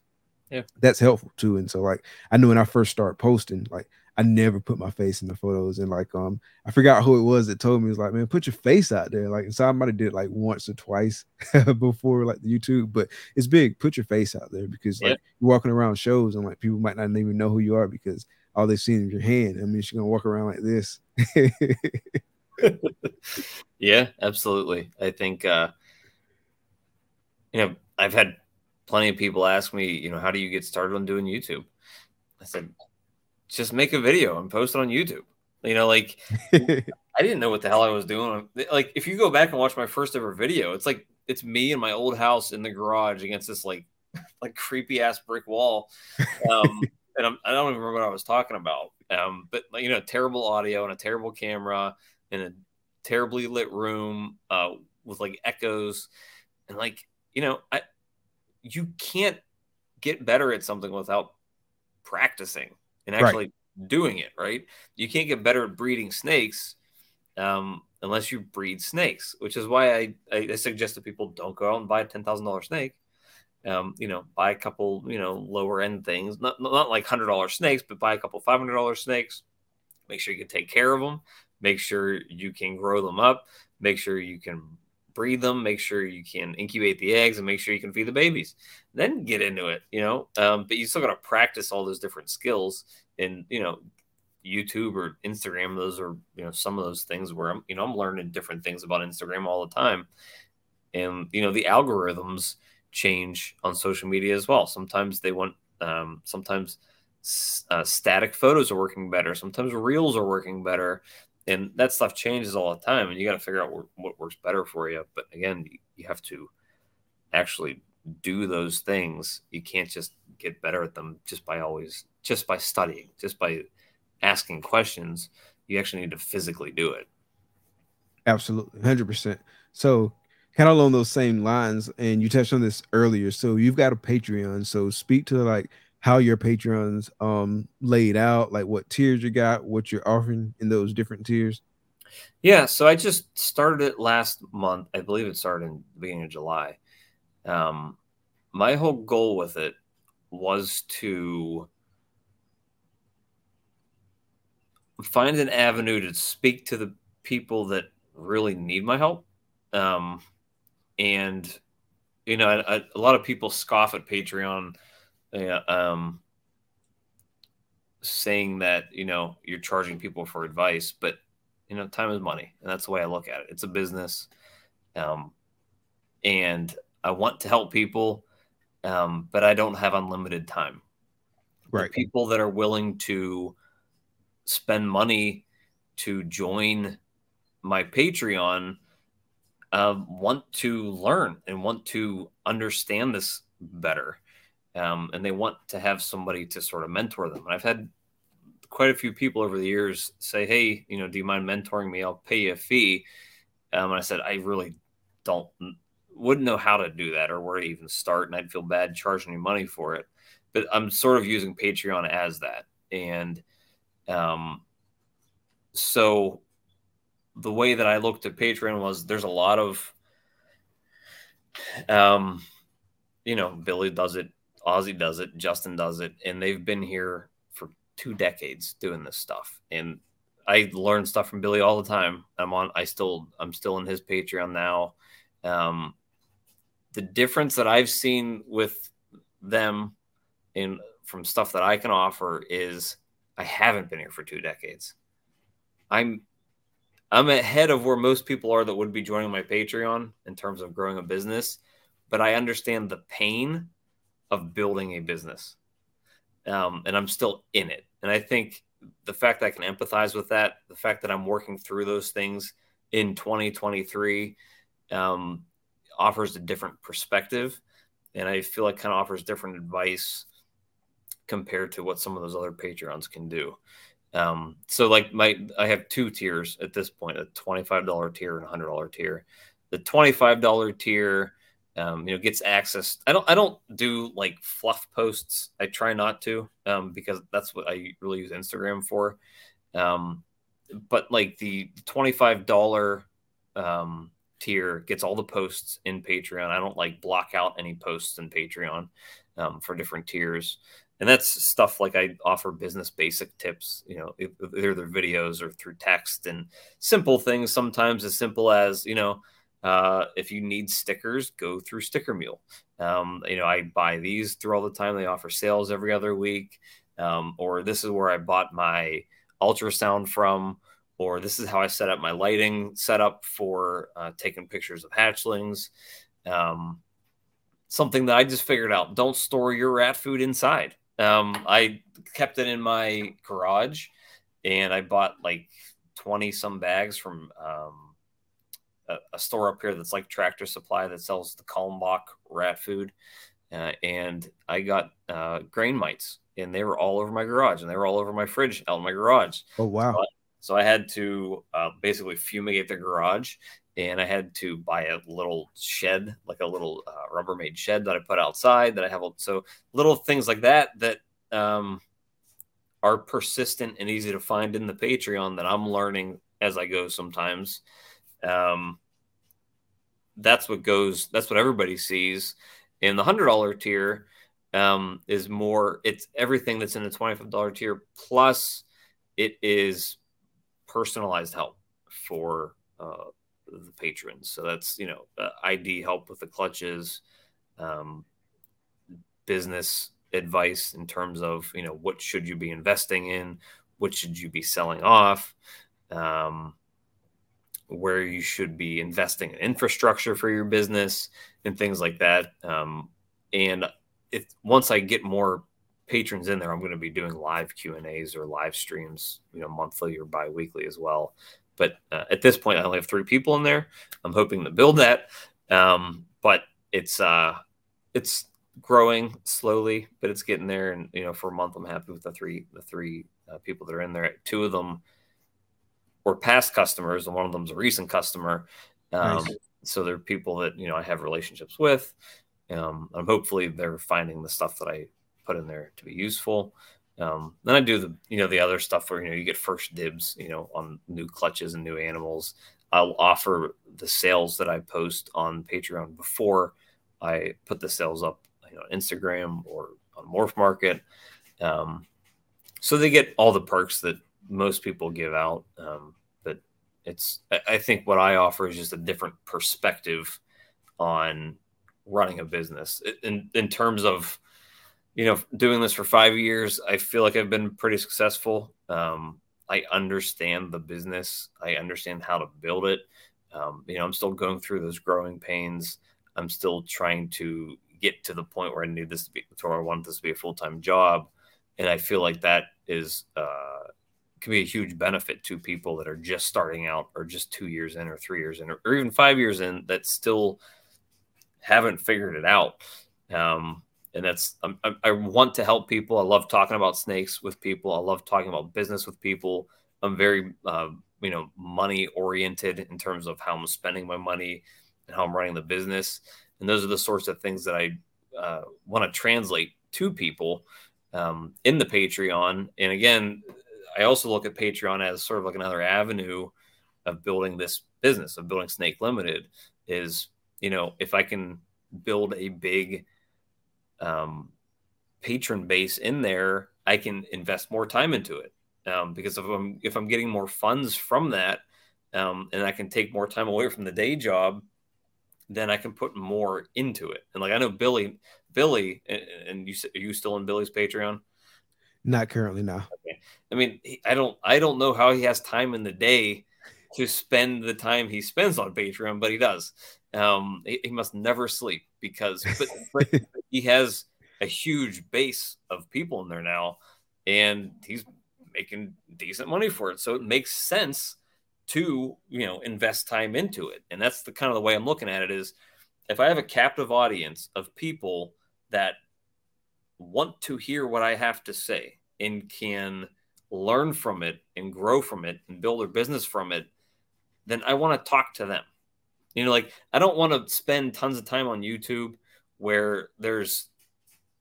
Yeah, that's helpful too. And so like I knew when I first started posting, like I never put my face in the photos. And like um I forgot who it was that told me it was like, man, put your face out there. Like so I might have did it like once or twice before like the YouTube, but it's big. Put your face out there because like yeah. you're walking around shows and like people might not even know who you are because all they've seen is your hand. I mean, she's gonna walk around like this. yeah, absolutely. I think uh you know, I've had plenty of people ask me, you know, how do you get started on doing YouTube? I said, just make a video and post it on YouTube. You know, like I didn't know what the hell I was doing. Like if you go back and watch my first ever video, it's like it's me in my old house in the garage against this like like creepy ass brick wall. Um, and I'm, I do not even remember what I was talking about. Um, but you know, terrible audio and a terrible camera in a terribly lit room uh, with like echoes and like you know, I you can't get better at something without practicing and actually right. doing it. Right? You can't get better at breeding snakes um, unless you breed snakes, which is why I, I suggest that people don't go out and buy a ten thousand dollar snake. Um, you know, buy a couple, you know, lower end things, not not like hundred dollar snakes, but buy a couple five hundred dollar snakes. Make sure you can take care of them. Make sure you can grow them up. Make sure you can breed them. Make sure you can incubate the eggs, and make sure you can feed the babies. Then get into it, you know. Um, but you still got to practice all those different skills, and you know, YouTube or Instagram. Those are you know some of those things where I'm you know I'm learning different things about Instagram all the time, and you know the algorithms change on social media as well. Sometimes they want um, sometimes uh, static photos are working better. Sometimes reels are working better, and that stuff changes all the time. And you got to figure out what, what works better for you. But again, you have to actually do those things. You can't just get better at them just by always just by studying, just by asking questions, you actually need to physically do it. Absolutely, hundred percent. So, kind of along those same lines, and you touched on this earlier. So, you've got a Patreon. So, speak to like how your Patreons um laid out, like what tiers you got, what you're offering in those different tiers. Yeah, so I just started it last month. I believe it started in the beginning of July. Um, my whole goal with it was to find an avenue to speak to the people that really need my help. Um, and you know, I, I, a lot of people scoff at Patreon, uh, um, saying that you know you're charging people for advice, but you know, time is money, and that's the way I look at it. It's a business, um, and I want to help people, um, but I don't have unlimited time. Right, the people that are willing to spend money to join my Patreon uh, want to learn and want to understand this better. Um, and they want to have somebody to sort of mentor them. And I've had quite a few people over the years say, Hey, you know, do you mind mentoring me? I'll pay you a fee. Um, and I said, I really don't, wouldn't know how to do that or where to even start. And I'd feel bad charging you money for it. But I'm sort of using Patreon as that. And um, so the way that I looked at Patreon was there's a lot of, um, you know, Billy does it, Ozzy does it, Justin does it, and they've been here for two decades doing this stuff. And I learn stuff from Billy all the time. I'm on, I still, I'm still in his Patreon now. Um, the difference that I've seen with them in from stuff that I can offer is I haven't been here for two decades. I'm I'm ahead of where most people are that would be joining my Patreon in terms of growing a business, but I understand the pain of building a business. Um, and I'm still in it. And I think the fact that I can empathize with that, the fact that I'm working through those things in 2023 um, offers a different perspective. And I feel like kind of offers different advice compared to what some of those other Patreons can do. Um, so like my, I have two tiers at this point, a $25 tier and a hundred dollar tier. The $25 tier, um, you know, gets access. I don't, I don't do like fluff posts. I try not to, um, because that's what I really use Instagram for. Um, but like the $25, um, tier gets all the posts in Patreon. I don't like block out any posts in Patreon, um, for different tiers and that's stuff like I offer business basic tips, you know, either their videos or through text and simple things. Sometimes as simple as, you know, uh, if you need stickers, go through Sticker Mule. Um, you know, I buy these through all the time. They offer sales every other week. Um, or this is where I bought my ultrasound from, or this is how I set up my lighting setup for uh, taking pictures of hatchlings. Um, something that I just figured out don't store your rat food inside. Um, I kept it in my garage, and I bought like twenty some bags from um, a, a, store up here that's like Tractor Supply that sells the Kalmbach rat food. uh, and I got uh, grain mites, and they were all over my garage, and they were all over my fridge out in my garage. Oh wow! So I, so I had to uh, basically fumigate the garage, and I had to buy a little shed, like a little uh, Rubbermaid shed that I put outside. That I have so little things like that that um, are persistent and easy to find in the Patreon that I'm learning as I go. Sometimes. Um, that's what goes that's what everybody sees. In the hundred dollar tier um, is more it's everything that's in the $25 tier plus it is personalized help for uh, the patrons. So that's you know uh, id help with the clutches um, business advice in terms of you know what should you be investing in? What should you be selling off? Um, where you should be investing in infrastructure for your business and things like that. Um, and if once I get more patrons in there, I'm going to be doing live Q and A's or live streams, you know, monthly or biweekly as well. But uh, at this point, I only have three people in there. I'm hoping to build that, um, but it's uh, it's growing slowly, but it's getting there. And you know, for a month, I'm happy with the three the three uh, people that are in there. Two of them were past customers, and one of them's a recent customer. Um, nice. So they're people that you know I have relationships with. Um, and hopefully they're finding the stuff that I put in there to be useful. Um, then I do the you know the other stuff where you know you get first dibs you know on new clutches and new animals. I'll offer the sales that I post on Patreon before I put the sales up you know on Instagram or on MorphMarket. Um, so they get all the perks that most people give out. Um, but it's, I think what I offer is just a different perspective on running a business in, in terms of, you know, doing this for five years. I feel like I've been pretty successful. Um, I understand the business. I understand how to build it. Um, you know, I'm still going through those growing pains. I'm still trying to get to the point where I need this to be, where I want this to be a full time job, and I feel like that is uh, can be a huge benefit to people that are just starting out or just two years in or three years in or, or even five years in that still haven't figured it out. Um, and that's I, I want to help people. I love talking about snakes with people. I love talking about business with people. I'm very uh, you know money oriented in terms of how I'm spending my money and how I'm running the business. And those are the sorts of things that I uh, want to translate to people um, in the Patreon. And again, I also look at Patreon as sort of like another avenue of building this business of building Snake Limited. Is you know if I can build a big um, patron base in there, I can invest more time into it. Um, because if I'm if I'm getting more funds from that, um, and I can take more time away from the day job, then I can put more into it. And like I know Billy, Billy, and you are you still in Billy's Patreon? Not currently, no. Okay. I mean, I don't, I don't know how he has time in the day to spend the time he spends on Patreon, but he does. Um, he, he must never sleep because, but, but he has a huge base of people in there now, and he's making decent money for it. So it makes sense to you know invest time into it, and that's the kind of the way I'm looking at it. Is if I have a captive audience of people that want to hear what I have to say and can learn from it and grow from it and build their business from it, then I want to talk to them. You know, like I don't want to spend tons of time on YouTube where there's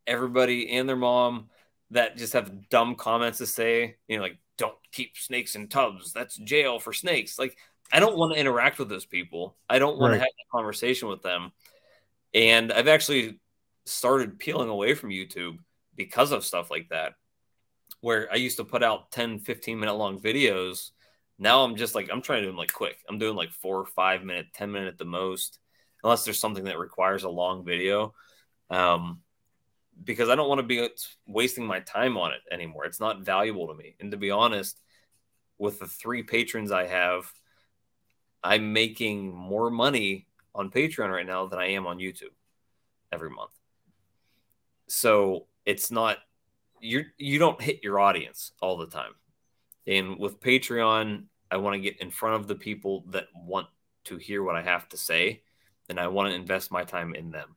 everybody and their mom that just have dumb comments to say, you know, like don't keep snakes in tubs. That's jail for snakes. Like I don't want to interact with those people. I don't want right. to have a conversation with them. And I've actually started peeling away from YouTube because of stuff like that. Where I used to put out 10, 15 minute long videos. Now I'm just like, I'm trying to do them like quick. I'm doing like four, five minute, 10 minute at the most, unless there's something that requires a long video. Um, because I don't want to be wasting my time on it anymore. It's not valuable to me. And to be honest, with the three patrons I have, I'm making more money on Patreon right now than I am on YouTube every month. So it's not you you don't hit your audience all the time. And with Patreon, I want to get in front of the people that want to hear what I have to say, and I want to invest my time in them.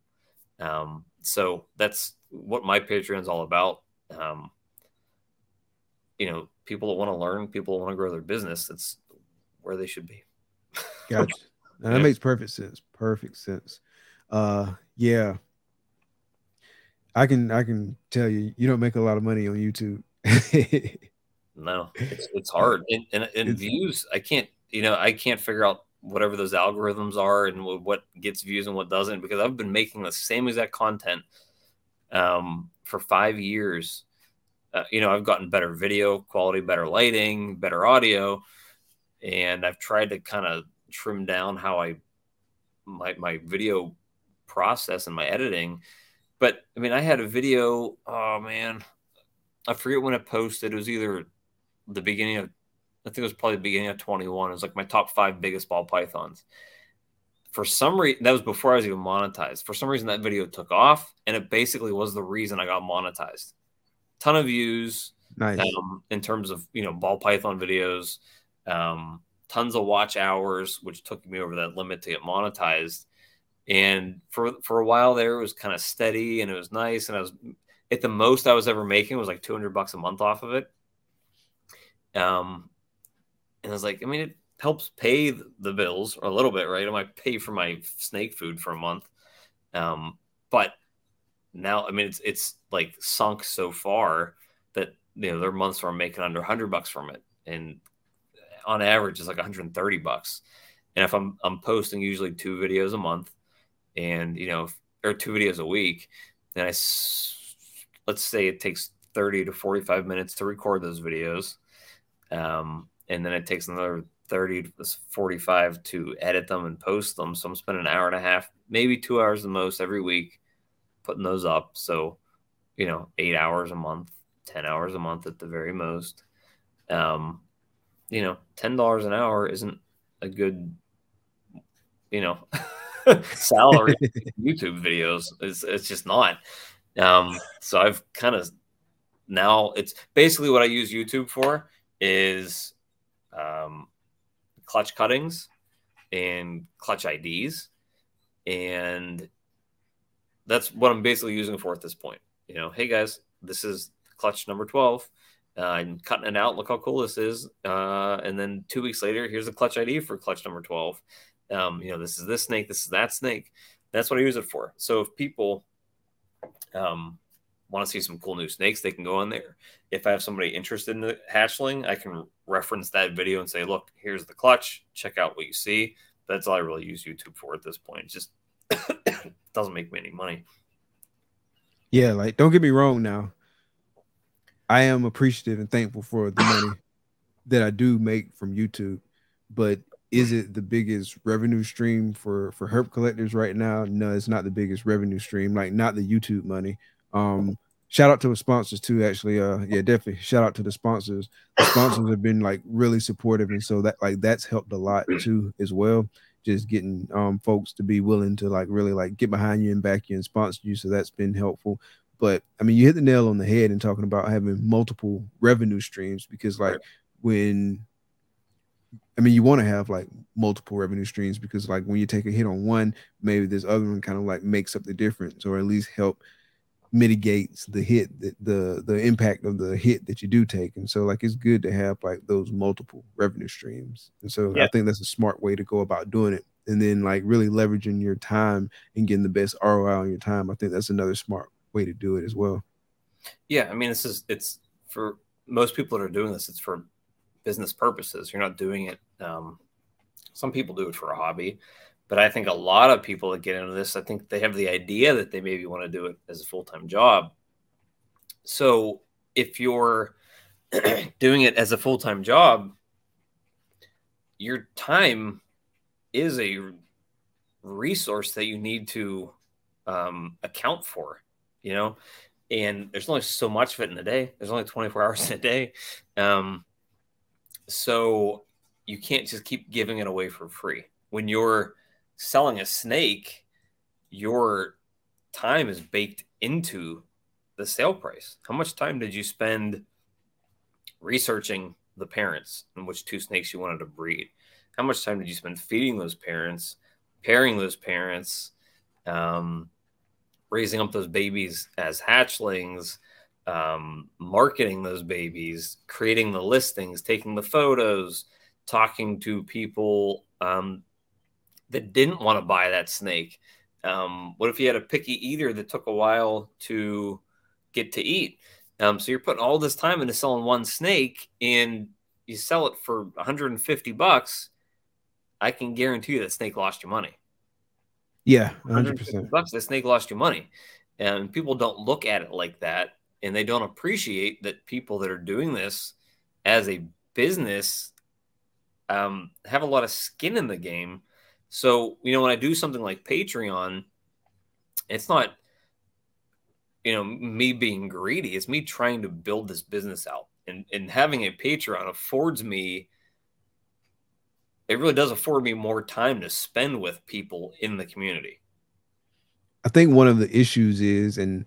Um, so that's what my Patreon's all about. Um, you know, people that want to learn, people that want to grow their business, that's where they should be. Gotcha. And that Yeah. makes perfect sense. Perfect sense. Uh yeah. I can I can tell you you don't make a lot of money on YouTube. No, it's, it's hard. And, and, and views, I can't, you know, I can't figure out whatever those algorithms are and wh- what gets views and what doesn't because I've been making the same exact content um, for five years. Uh, you know, I've gotten better video quality, better lighting, better audio, and I've tried to kind of trim down how I my my video process and my editing. But I mean, I had a video. Oh man, I forget when I posted. It was either the beginning of, I think it was probably the beginning of 21. It was like my top five biggest ball pythons. For some reason, that was before I was even monetized. For some reason, that video took off, and it basically was the reason I got monetized. Ton of views nice. um, in terms of you know ball python videos, um, tons of watch hours, which took me over that limit to get monetized. And for for a while there, it was kind of steady and it was nice. And I was at the most I was ever making was like 200 bucks a month off of it. Um, and I was like, I mean, it helps pay the bills a little bit, right? I might pay for my snake food for a month. Um, but now, I mean, it's it's like sunk so far that you know there are months where I'm making under 100 bucks from it, and on average, it's like 130 bucks. And if I'm I'm posting usually two videos a month, and you know, or two videos a week, then i let's say it takes 30 to 45 minutes to record those videos, um, and then it takes another 30 to 45 to edit them and post them. So I'm spending an hour and a half, maybe two hours the most every week putting those up. So, you know, eight hours a month, 10 hours a month at the very most. Um, you know, $10 an hour isn't a good, you know, salary YouTube videos. It's, it's just not. Um, so I've kind of now it's basically what I use YouTube for is um, clutch cuttings and clutch IDs. And that's what I'm basically using for at this point. You know, hey guys, this is clutch number 12. Uh, I'm cutting it out. Look how cool this is. Uh, and then two weeks later, here's a clutch ID for clutch number 12. Um, you know, this is this snake, this is that snake. That's what I use it for. So if people um, want to see some cool new snakes, they can go on there. If I have somebody interested in the hatchling, I can reference that video and say, look, here's the clutch. Check out what you see. That's all I really use YouTube for at this point. It just doesn't make me any money. yeah, like don't get me wrong now. I am appreciative and thankful for the money that I do make from YouTube, but is it the biggest revenue stream for for herp collectors right now? No, it's not the biggest revenue stream. Like not the YouTube money. Um, shout out to the sponsors too. Actually, uh, yeah, definitely shout out to the sponsors. The sponsors have been like really supportive, and so that like that's helped a lot too as well. Just getting um folks to be willing to like really like get behind you and back you and sponsor you. So that's been helpful. But I mean, you hit the nail on the head in talking about having multiple revenue streams because like when I mean, you want to have like multiple revenue streams because, like, when you take a hit on one, maybe this other one kind of like makes up the difference, or at least help mitigates the hit, the, the the impact of the hit that you do take. And so, like, it's good to have like those multiple revenue streams. And so, I think that's a smart way to go about doing it. And then, like, really leveraging your time and getting the best ROI on your time. I think that's another smart way to do it as well. Yeah, I mean, this is it's for most people that are doing this. It's for business purposes. You're not doing it. Um, some people do it for a hobby, but I think a lot of people that get into this, I think they have the idea that they maybe want to do it as a full time job. So if you're doing it as a full time job, your time is a resource that you need to um, account for. You know, and there's only so much of it in a day. There's only 24 hours in a day. Um, so you can't just keep giving it away for free. When you're selling a snake, your time is baked into the sale price. How much time did you spend researching the parents and which two snakes you wanted to breed? How much time did you spend feeding those parents, pairing those parents, um, raising up those babies as hatchlings, um, marketing those babies, creating the listings, taking the photos, talking to people um, that didn't want to buy that snake. Um, what if you had a picky eater that took a while to get to eat? Um, so you're putting all this time into selling one snake, and you sell it for 150 bucks. I can guarantee you that snake lost you money. Yeah, 100%. Bucks, the snake lost you money. And people don't look at it like that. And they don't appreciate that people that are doing this as a business um, have a lot of skin in the game. So, you know, when I do something like Patreon, it's not, you know, me being greedy. It's me trying to build this business out. And, and having a Patreon affords me it really does afford me more time to spend with people in the community. I think one of the issues is, and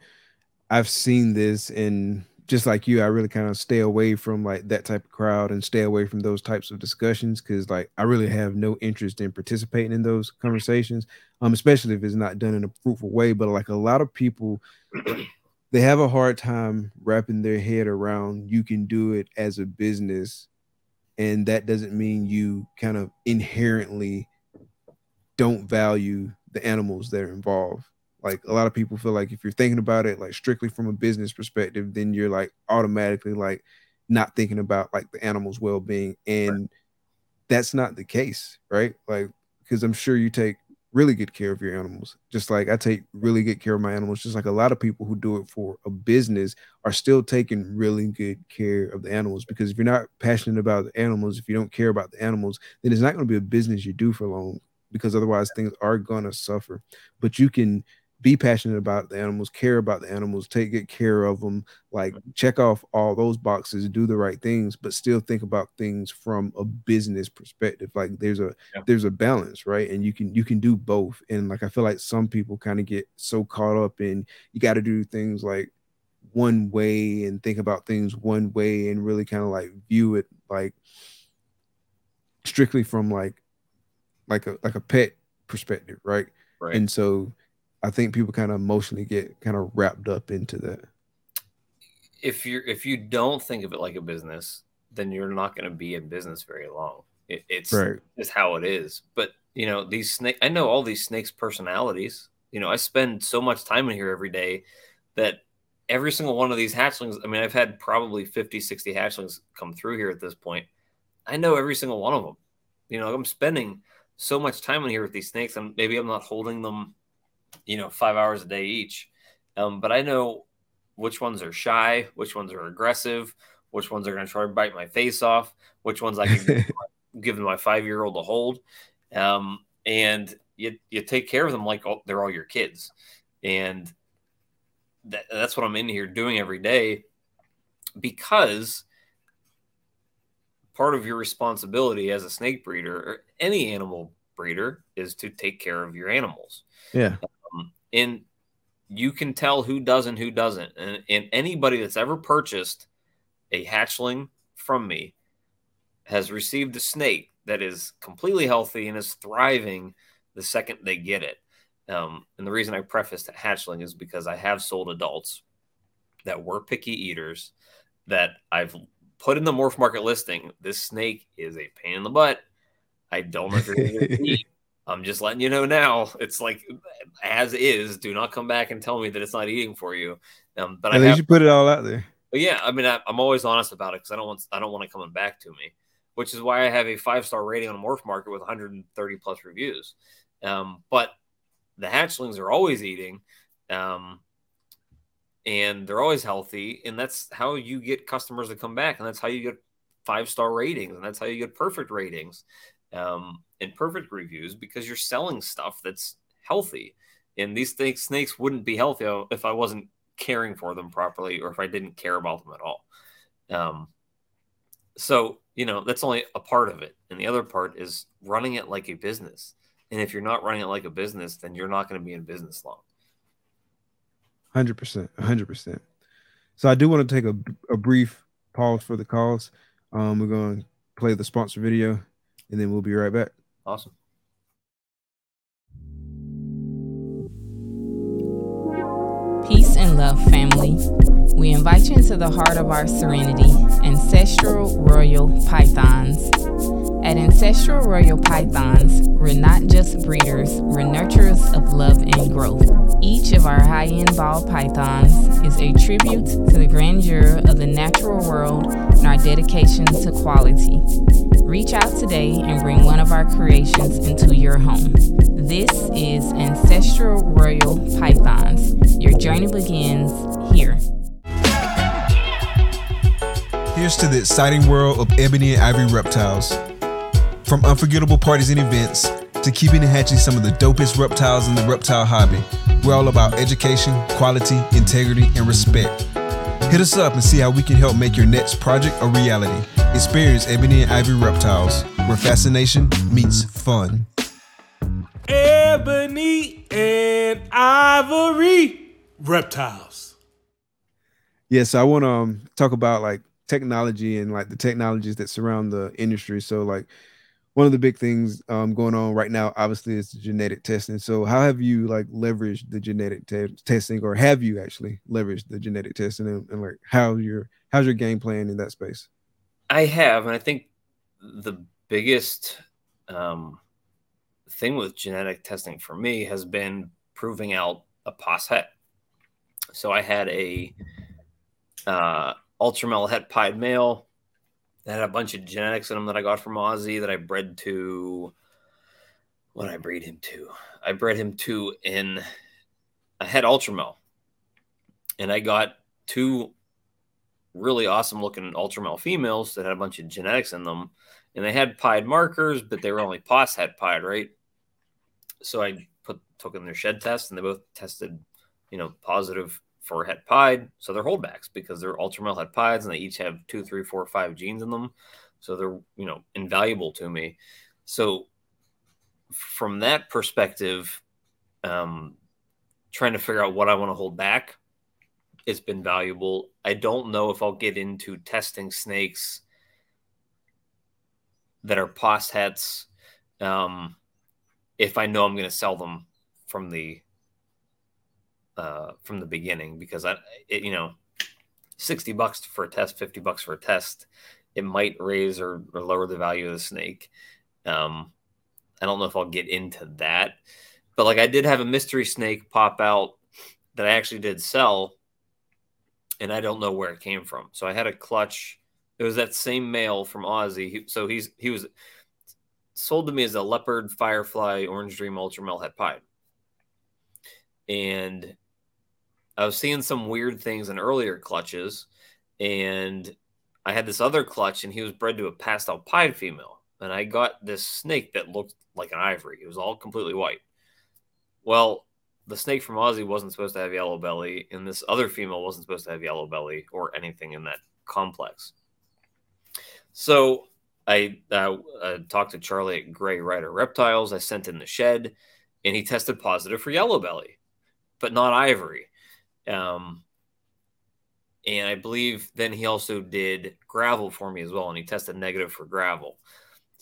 I've seen this, and just like you, I really kind of stay away from like that type of crowd and stay away from those types of discussions because like I really have no interest in participating in those conversations, um, especially if it's not done in a fruitful way. But like a lot of people, they have a hard time wrapping their head around you can do it as a business and that doesn't mean you kind of inherently don't value the animals that are involved like a lot of people feel like if you're thinking about it like strictly from a business perspective then you're like automatically like not thinking about like the animals well-being and right. that's not the case right like because i'm sure you take really good care of your animals. Just like I take really good care of my animals, just like a lot of people who do it for a business are still taking really good care of the animals. Because if you're not passionate about the animals, if you don't care about the animals, then it's not going to be a business you do for long because otherwise things are going to suffer. But you can be passionate about the animals, care about the animals, take good care of them, like check off all those boxes, do the right things, but still think about things from a business perspective. Like there's a yeah. there's a balance, right? And you can you can do both. And like I feel like some people kind of get so caught up in you got to do things like one way and think about things one way and really kind of like view it like strictly from like like a like a pet perspective, right? Right. And so I think people kind of emotionally get kind of wrapped up into that. If you're if you don't think of it like a business, then you're not going to be in business very long. It, it's right. just how it is. But you know these snake. I know all these snakes' personalities. You know, I spend so much time in here every day that every single one of these hatchlings. I mean, I've had probably 50, 60 hatchlings come through here at this point. I know every single one of them. You know, I'm spending so much time in here with these snakes, and maybe I'm not holding them you know, five hours a day each. Um, but I know which ones are shy, which ones are aggressive, which ones are going to try to bite my face off, which ones I can give my five year old to hold. Um, and you, you take care of them like all, they're all your kids. And that, that's what I'm in here doing every day because part of your responsibility as a snake breeder or any animal breeder is to take care of your animals. Yeah and you can tell who does and who doesn't. And, and anybody that's ever purchased a hatchling from me has received a snake that is completely healthy and is thriving the second they get it. Um, and the reason I prefaced hatchling is because I have sold adults that were picky eaters that I've put in the MorphMarket listing. This snake is a pain in the butt. I don't know if you're going to eat. I'm just letting you know now. It's like as is. Do not come back and tell me that it's not eating for you. Um, but At I should put it all out there. But yeah, I mean, I, am always honest about it because I don't want I don't want it coming back to me, which is why I have a five star rating on MorphMarket with 130 plus reviews. Um, but the hatchlings are always eating, um, and they're always healthy, and that's how you get customers to come back, and that's how you get five star ratings, and that's how you get perfect ratings um, and perfect reviews because you're selling stuff that's healthy. And these snakes wouldn't be healthy if I wasn't caring for them properly or if I didn't care about them at all. Um, so, you know, that's only a part of it. And the other part is running it like a business. And if you're not running it like a business, then you're not going to be in business long. 100%. 100%. So I do want to take a, a brief pause for the calls. Um, we're going to play the sponsor video and then we'll be right back. Awesome. Peace and love, family. We invite you into the heart of our serenity, ancestral royal pythons. At Ancestral Royal Pythons, we're not just breeders, we're nurturers of love and growth. Each of our high end ball pythons is a tribute to the grandeur of the natural world and our dedication to quality. Reach out today and bring one of our creations into your home. This is Ancestral Royal Pythons. Your journey begins here. Here's to the exciting world of ebony and ivory reptiles. From unforgettable parties and events to keeping and hatching some of the dopest reptiles in the reptile hobby, we're all about education, quality, integrity, and respect. Hit us up and see how we can help make your next project a reality. Experience Ebony and Ivory Reptiles, where fascination meets fun. Ebony and Ivory Reptiles. Yeah, so I want to um, talk about like technology and like the technologies that surround the industry. So like one of the big things um, going on right now, obviously, is genetic testing. So, how have you like leveraged the genetic te- testing, or have you actually leveraged the genetic testing, and, and like how your how's your game plan in that space? I have, and I think the biggest um, thing with genetic testing for me has been proving out a pos het. So I had a uh, ultramel het pied male that had a bunch of genetics in him that I got from Ozzy that I bred to. What I breed him to? I bred him to in a het ultramel, and I got two really awesome looking ultramel females that had a bunch of genetics in them, and they had pied markers, but they were only pos het pied, right? So I put took in their shed test, and they both tested, you know, positive for het pied. So they're holdbacks because they're ultramel het pieds, and they each have two, three, four, five genes in them. So they're you know invaluable to me. So from that perspective, um, trying to figure out what I want to hold back it's been valuable. I don't know if I'll get into testing snakes that are pos hets um, if I know I'm going to sell them from the uh, from the beginning because I, it, you know, sixty bucks for a test, fifty bucks for a test, it might raise or, or lower the value of the snake. Um, I don't know if I'll get into that, but like I did have a mystery snake pop out that I actually did sell and I don't know where it came from. So I had a clutch. It was that same male from Ozzy. So he's he was sold to me as a leopard firefly orange dream ultramel het pied. And I was seeing some weird things in earlier clutches, and I had this other clutch, and he was bred to a pastel pied female. And I got this snake that looked like an ivory. It was all completely white. Well, the snake from Ozzy wasn't supposed to have yellow belly, and this other female wasn't supposed to have yellow belly or anything in that complex. So I uh, uh, talked to Charlie at Gray Rider Reptiles. I sent in the shed, and he tested positive for yellow belly, but not ivory. Um, and I believe then he also did gravel for me as well, and he tested negative for gravel.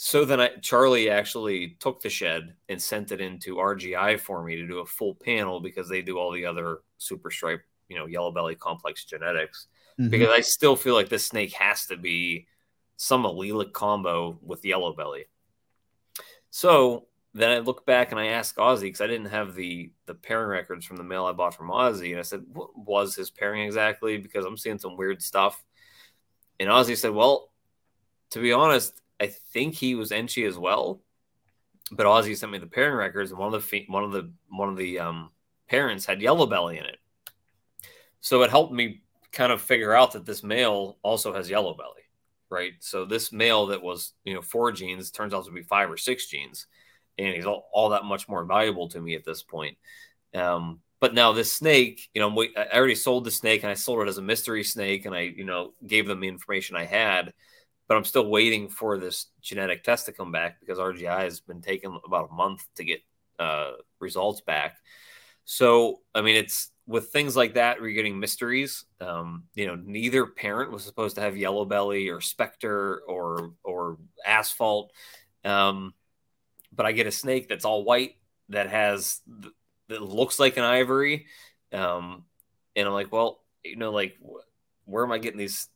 So then I, Charlie actually took the shed and sent it into RGI for me to do a full panel because they do all the other super stripe, you know, yellow belly complex genetics. Mm-hmm. Because I still feel like this snake has to be some allelic combo with yellow belly. So then I look back and I ask Ozzy because I didn't have the the pairing records from the mail I bought from Ozzy, and I said, "What was his pairing exactly?" Because I'm seeing some weird stuff. And Ozzy said, "Well, to be honest, I think he was Enchi as well. But Ozzy sent me the pairing records, and one of the one of the one of the um, parents had yellow belly in it. So it helped me kind of figure out that this male also has yellow belly, right? So this male that was you know four genes turns out to be five or six genes, and he's all, all that much more valuable to me at this point. Um, but now this snake, you know, I already sold the snake, and I sold it as a mystery snake, and I you know gave them the information I had but I'm still waiting for this genetic test to come back because RGI has been taking about a month to get uh, results back. So, I mean, it's with things like that, we're getting mysteries. Um, you know, neither parent was supposed to have yellow belly or specter or or asphalt. Um, but I get a snake that's all white that has that looks like an ivory. Um, and I'm like, well, you know, like wh- where am I getting these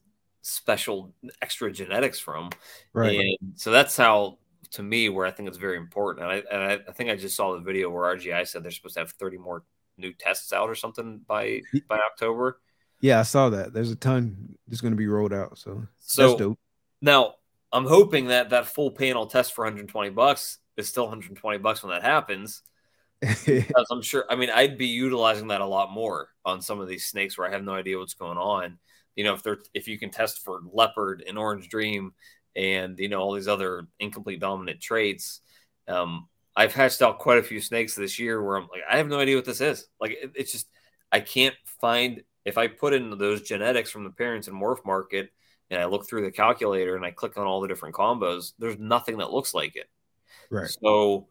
special extra genetics from? Right. And so that's how, to me, where I think it's very important. And I, and I, think I just saw the video where RGI said they're supposed to have 30 more new tests out or something by by October. Yeah, I saw that. There's a ton that's going to be rolled out. So, So now I'm hoping that that full panel test for 120 bucks is still 120 bucks when that happens. Because I'm sure, I mean, I'd be utilizing that a lot more on some of these snakes where I have no idea what's going on. You know, if they're if you can test for leopard and orange dream and you know all these other incomplete dominant traits. Um, I've hatched out quite a few snakes this year where I'm like, I have no idea what this is. Like, it, it's just I can't find if I put in those genetics from the parents in MorphMarket and I look through the calculator and I click on all the different combos, there's nothing that looks like it. right. So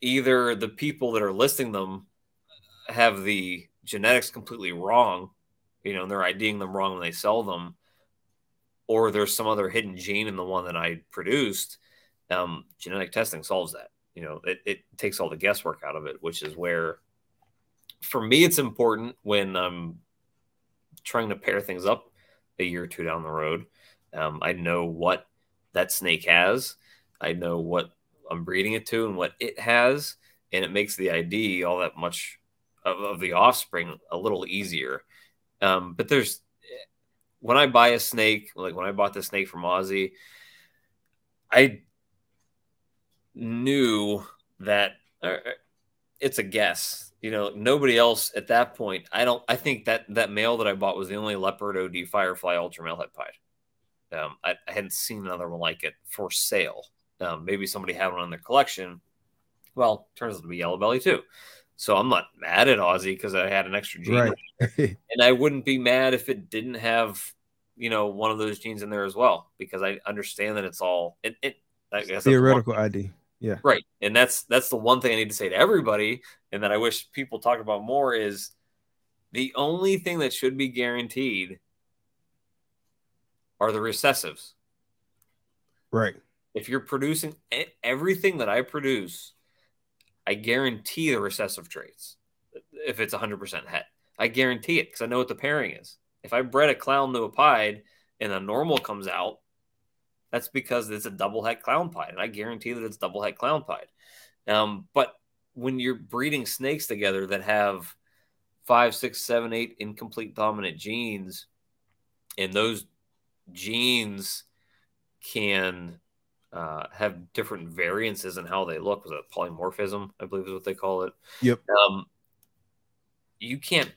either the people that are listing them have the genetics completely wrong, you know, and they're IDing them wrong when they sell them, or there's some other hidden gene in the one that I produced. Um, genetic testing solves that. You know, it, it takes all the guesswork out of it, which is where, for me, it's important when I'm trying to pair things up a year or two down the road. Um, I know what that snake has. I know what I'm breeding it to and what it has, and it makes the ID all that much of, of the offspring a little easier. Um, but there's when I buy a snake, like when I bought the snake from Ozzy, I knew that uh, it's a guess. You know, nobody else at that point. I don't. I think that that male that I bought was the only leopard OD Firefly Ultramel Het Pied. Um, I, I hadn't seen another one like it for sale. Um, maybe somebody had one in their collection. Well, turns out to be yellow belly too. So I'm not mad at Ozzy because I had an extra gene, Right. and I wouldn't be mad if it didn't have, you know, one of those genes in there as well because I understand that it's all it. it I guess that's the one- Theoretical ID. Yeah. right? And that's that's the one thing I need to say to everybody, and that I wish people talk about more is the only thing that should be guaranteed are the recessives Right. if you're producing everything that I produce, I guarantee the recessive traits. If it's 100% het, I guarantee it because I know what the pairing is. If I bred a clown to a pied and a normal comes out, that's because it's a double het clown pied, and I guarantee that it's double het clown pied. Um, but when you're breeding snakes together that have five, six, seven, eight incomplete dominant genes, and those genes can uh, have different variances in how they look. Was it polymorphism? I believe is what they call it. Yep. Um, you can't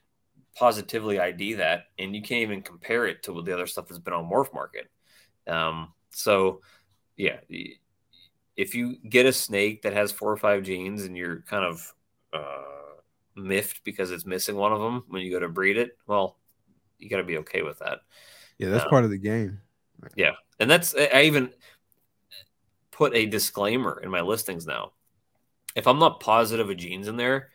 positively ID that, and you can't even compare it to the other stuff that's been on MorphMarket. Um, so, yeah, if you get a snake that has four or five genes and you're kind of uh, miffed because it's missing one of them when you go to breed it, well, you got to be okay with that. Yeah, that's Yeah. part of the game. Yeah, and that's I even put a disclaimer in my listings now. If I'm not positive a gene's in there,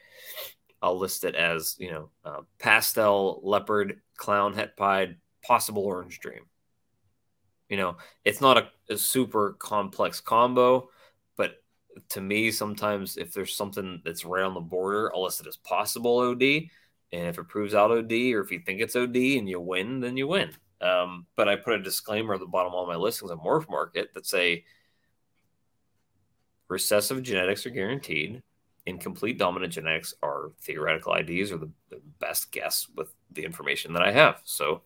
I'll list it as you know uh, pastel leopard clown het pied possible orange dream. You know, it's not a, a super complex combo, but to me, sometimes if there's something that's right on the border, I'll list it as possible OD. And if it proves out OD, or if you think it's OD and you win, then you win. Um, but I put a disclaimer at the bottom of all my listings on MorphMarket that say recessive genetics are guaranteed. Incomplete dominant genetics are theoretical IDs or the, the best guess with the information that I have. So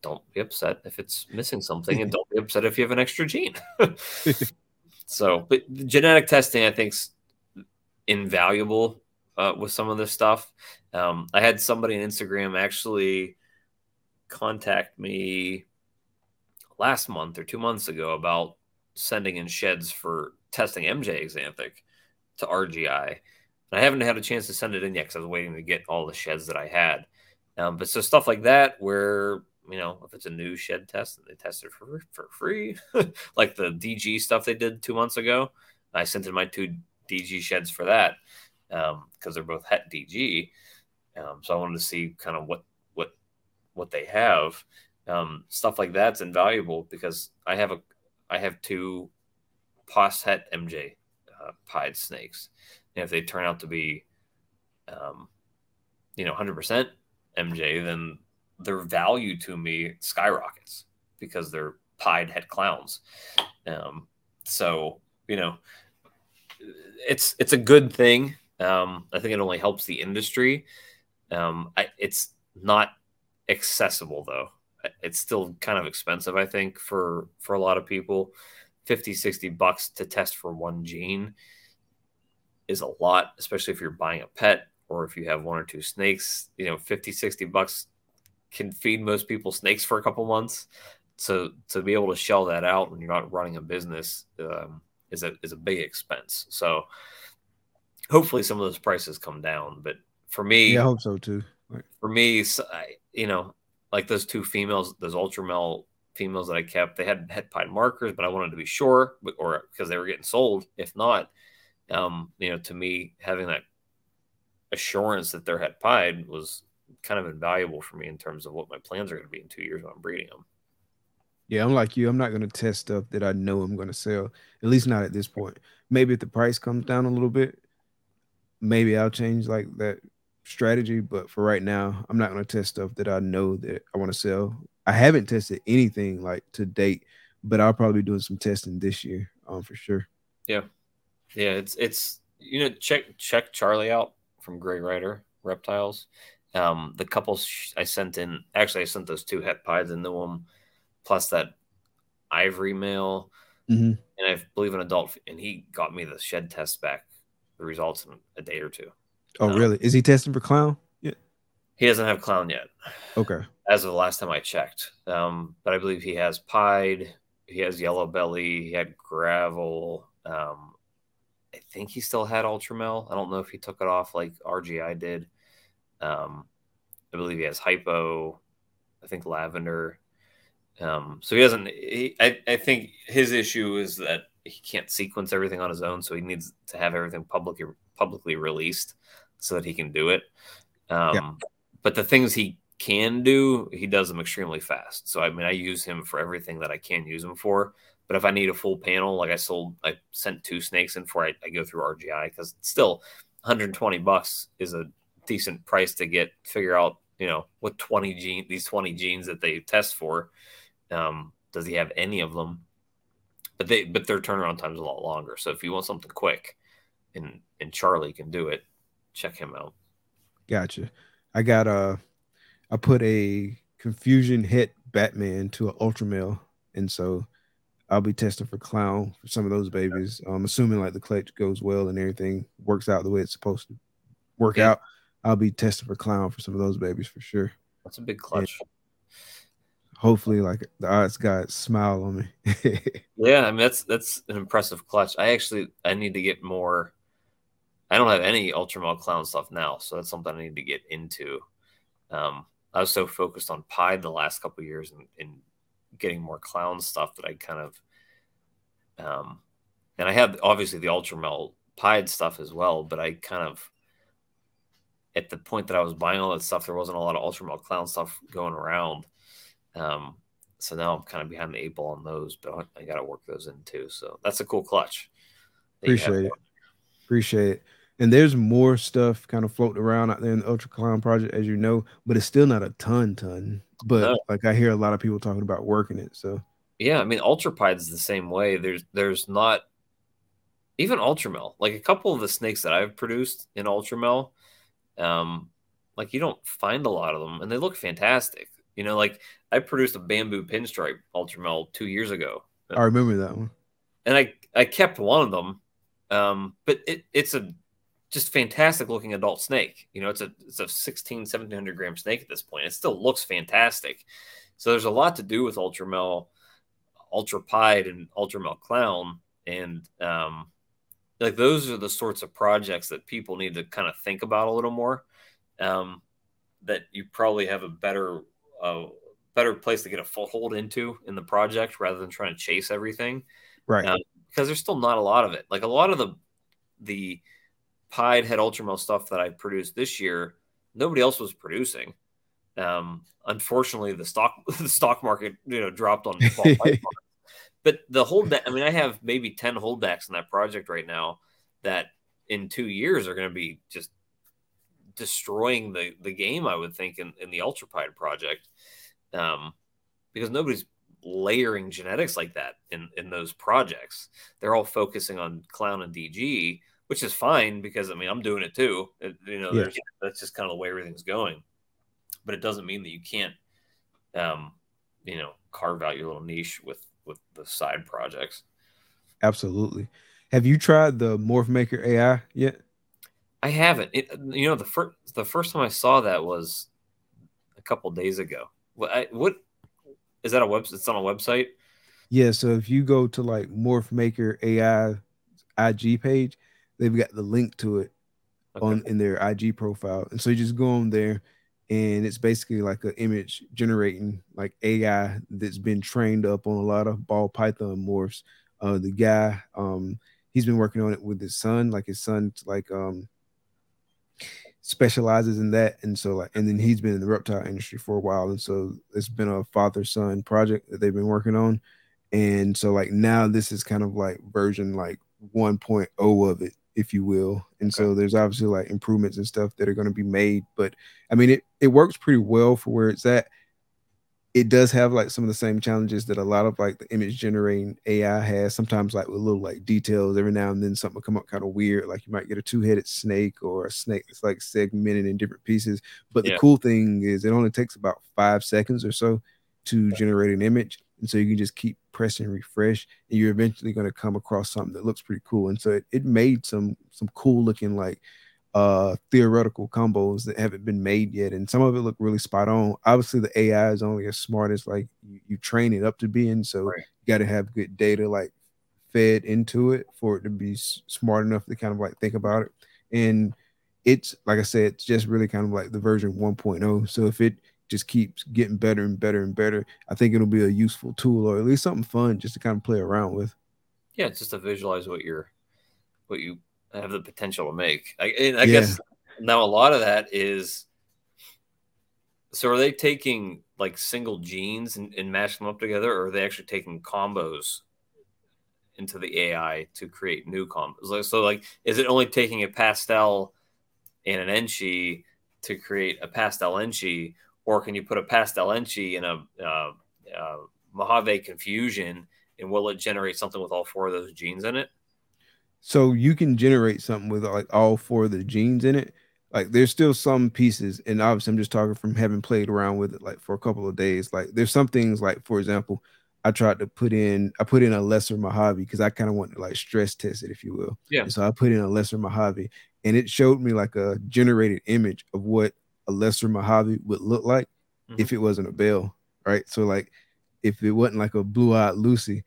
don't be upset if it's missing something, and don't be upset if you have an extra gene. so, but the genetic testing, I think, is invaluable uh, with some of this stuff. Um, I had somebody on Instagram actually contact me last month or two months ago about sending in sheds for testing MJ Axanthic to RGI. And I haven't had a chance to send it in yet because I was waiting to get all the sheds that I had. Um, but so stuff like that, where you know, if it's a new shed test and they test it for for free, like the DG stuff they did two months ago, I sent in my two DG sheds for that because they're both het DG. Um, so I wanted to see kind of what what what they have. Um, stuff like that's invaluable because I have a I have two pos het MJ uh, pied snakes, and if they turn out to be um, you know, 100% MJ, then their value to me skyrockets because they're pied het clowns. Um, so, you know, it's it's a good thing. Um, I think it only helps the industry. Um, I, it's not accessible though. It's still kind of expensive, I think, for for a lot of people. 50, 60 bucks to test for one gene is a lot, especially if you're buying a pet or if you have one or two snakes. You know, 50, 60 bucks can feed most people snakes for a couple months. So to be able to shell that out when you're not running a business um, is a is a big expense. So hopefully some of those prices come down. But for me, Yeah, I hope so too. For me, you know, like those two females, those ultramel females that I kept, they had het pied markers, but I wanted to be sure, or because they were getting sold. If not, um, you know, to me, having that assurance that they're het pied was kind of invaluable for me in terms of what my plans are going to be in two years when I'm breeding them. Yeah, I'm like you. I'm not gonna test stuff that I know I'm gonna sell. At least not at this point. Maybe if the price comes down a little bit, maybe I'll change like that strategy. But for right now, I'm not gonna test stuff that I know that I want to sell. I haven't tested anything like to date, but I'll probably be doing some testing this year, um, for sure. Yeah, yeah. it's it's you know check check Charlie out from Grey Rider Reptiles. Um, the couple sh- I sent in, actually, I sent those two het pies into them, plus that ivory male, Mhm. and I believe an adult, and he got me the shed test back, the results in a day or two. Oh, Um, really? Is he testing for clown? Yeah. He doesn't have clown yet, Okay. as of the last time I checked. Um, but I believe he has pied, he has yellow belly, he had gravel. Um, I think he still had Ultramel. I don't know if he took it off like RGI did. Um, I believe he has hypo. I think lavender. Um, so he doesn't. He, I, I think his issue is that he can't sequence everything on his own, so he needs to have everything publicly publicly released so that he can do it. Um, But the things he can do, he does them extremely fast. So I mean, I use him for everything that I can use him for. But if I need a full panel, like I sold, I sent two snakes in for, I, I go through RGI because still 120 bucks is a decent price to get figure out, you know, what 20 gene these 20 genes that they test for. Um, does he have any of them? But they but their turnaround time is a lot longer. So if you want something quick, and and Charlie can do it, check him out. Gotcha. I got a, I put a confusion het Batman to an Ultramel, and so I'll be testing for clown for some of those babies. I'm assuming like the clutch goes well and everything works out the way it's supposed to work Yeah. out. I'll be testing for clown for some of those babies for sure. That's a big clutch. Hopefully, like the odds God smile on me. Yeah, I mean that's that's an impressive clutch. I actually I need to get more. I don't have any Ultramel clown stuff now, so that's something I need to get into. Um, I was so focused on Pied the last couple of years and, and getting more clown stuff that I kind of, um, and I had obviously the Ultramel Pied stuff as well, but I kind of, at the point that I was buying all that stuff, there wasn't a lot of Ultramel clown stuff going around. Um, so now I'm kind of behind the eight ball on those, but I, got to work those in too. So that's a cool clutch. that you have Appreciate it. Appreciate it. And there's more stuff kind of floating around out there in the Ultra Clown project, as you know, but it's still not a ton, ton. But No. like I hear a lot of people talking about working it. So Yeah, I mean Ultra Pied is the same way. There's there's not even Ultramel. Like a couple of the snakes that I've produced in Ultramel, um, like you don't find a lot of them, and they look fantastic. You know, like I produced a bamboo pinstripe Ultramel two years ago, I remember that one. and I I kept one of them, um, but it it's a just fantastic looking adult snake. You know, it's a it's a 16, 1700 gram snake at this point. It still looks fantastic. So there's a lot to do with Ultramel, Ultra Pied, and Ultramel Clown, and um, like those are the sorts of projects that people need to kind of think about a little more. Um, that you probably have a better uh, better place to get a foothold into in the project rather than trying to chase everything Right. Um, because there's still not a lot of it. Like a lot of the the Pied het Ultramel stuff that I produced this year, nobody else was producing. Um, unfortunately, the stock the stock market you know dropped on but the hold I mean, I have maybe ten holdbacks in that project right now that in two years are going to be just destroying the the game. I would think in, in the Ultra Pied project, um, because nobody's layering genetics like that in in those projects. They're all focusing on clown and DG, which is fine because I mean I'm doing it too. It, you know, that's just kind of the way everything's going. But it doesn't mean that you can't, um, you know, carve out your little niche with with the side projects. Absolutely. Have you tried the Morph Maker AI yet? I haven't. It, you know, the first the first time I saw that was a couple days ago. What, I, what is that a website? It's on a website. Yeah, so if you go to like Morph Maker AI IG page, they've got the link to it Okay. on in their IG profile. And so you just go on there and it's basically like an image generating like AI that's been trained up on a lot of ball python morphs. Uh the guy um he's been working on it with his son, like his son like um specializes in that and so like and then he's been in the reptile industry for a while and so it's been a father son project that they've been working on. And so like now this is kind of like version like 1.0 of it if you will. And so there's obviously like improvements and stuff that are going to be made but i mean it it works pretty well for where it's at it does have like some of the same challenges that a lot of like the image generating ai has sometimes like with little like details every now and then something will come up kind of weird like you might get a two-headed snake or a snake that's like segmented in different pieces but the cool thing is it only takes about five seconds or so to generate an image and so you can just keep pressing refresh and you're eventually going to come across something that looks pretty cool and so it, it made some some cool looking like uh theoretical combos that haven't been made yet and some of it look really spot on. Obviously the ai is only as smart as like you, you train it up to be and so Right. you got to have good data like fed into it for it to be s- smart enough to kind of like think about it. And it's like i said it's just really kind of like the version 1.0 so if it just keeps getting better and better and better i think it'll be a useful tool or at least something fun just to kind of play around with. Yeah, it's just to visualize what you're, what you have the potential to make. I, I Yeah. guess now a lot of that is. So are they taking like single genes and, and mashing them up together, or are they actually taking combos into the AI to create new combos? Like, so, like, is it only taking a pastel and an enchi to create a pastel enchi, or can you put a pastel enchi in a uh, uh, Mojave confusion, and will it generate something with all four of those genes in it? So you can generate something with like all four of the genes in it. Like there's still some pieces and obviously i'm just talking from having played around with it like for a couple of days. Like there's some things like for example i tried to put in i put in a lesser mojave because i kind of want to like stress test it if you will. Yeah. And so i put in a lesser mojave and it showed me like a generated image of what a lesser mojave would look like mm-hmm. if it wasn't a bell right? So like if it wasn't like a blue-eyed lucy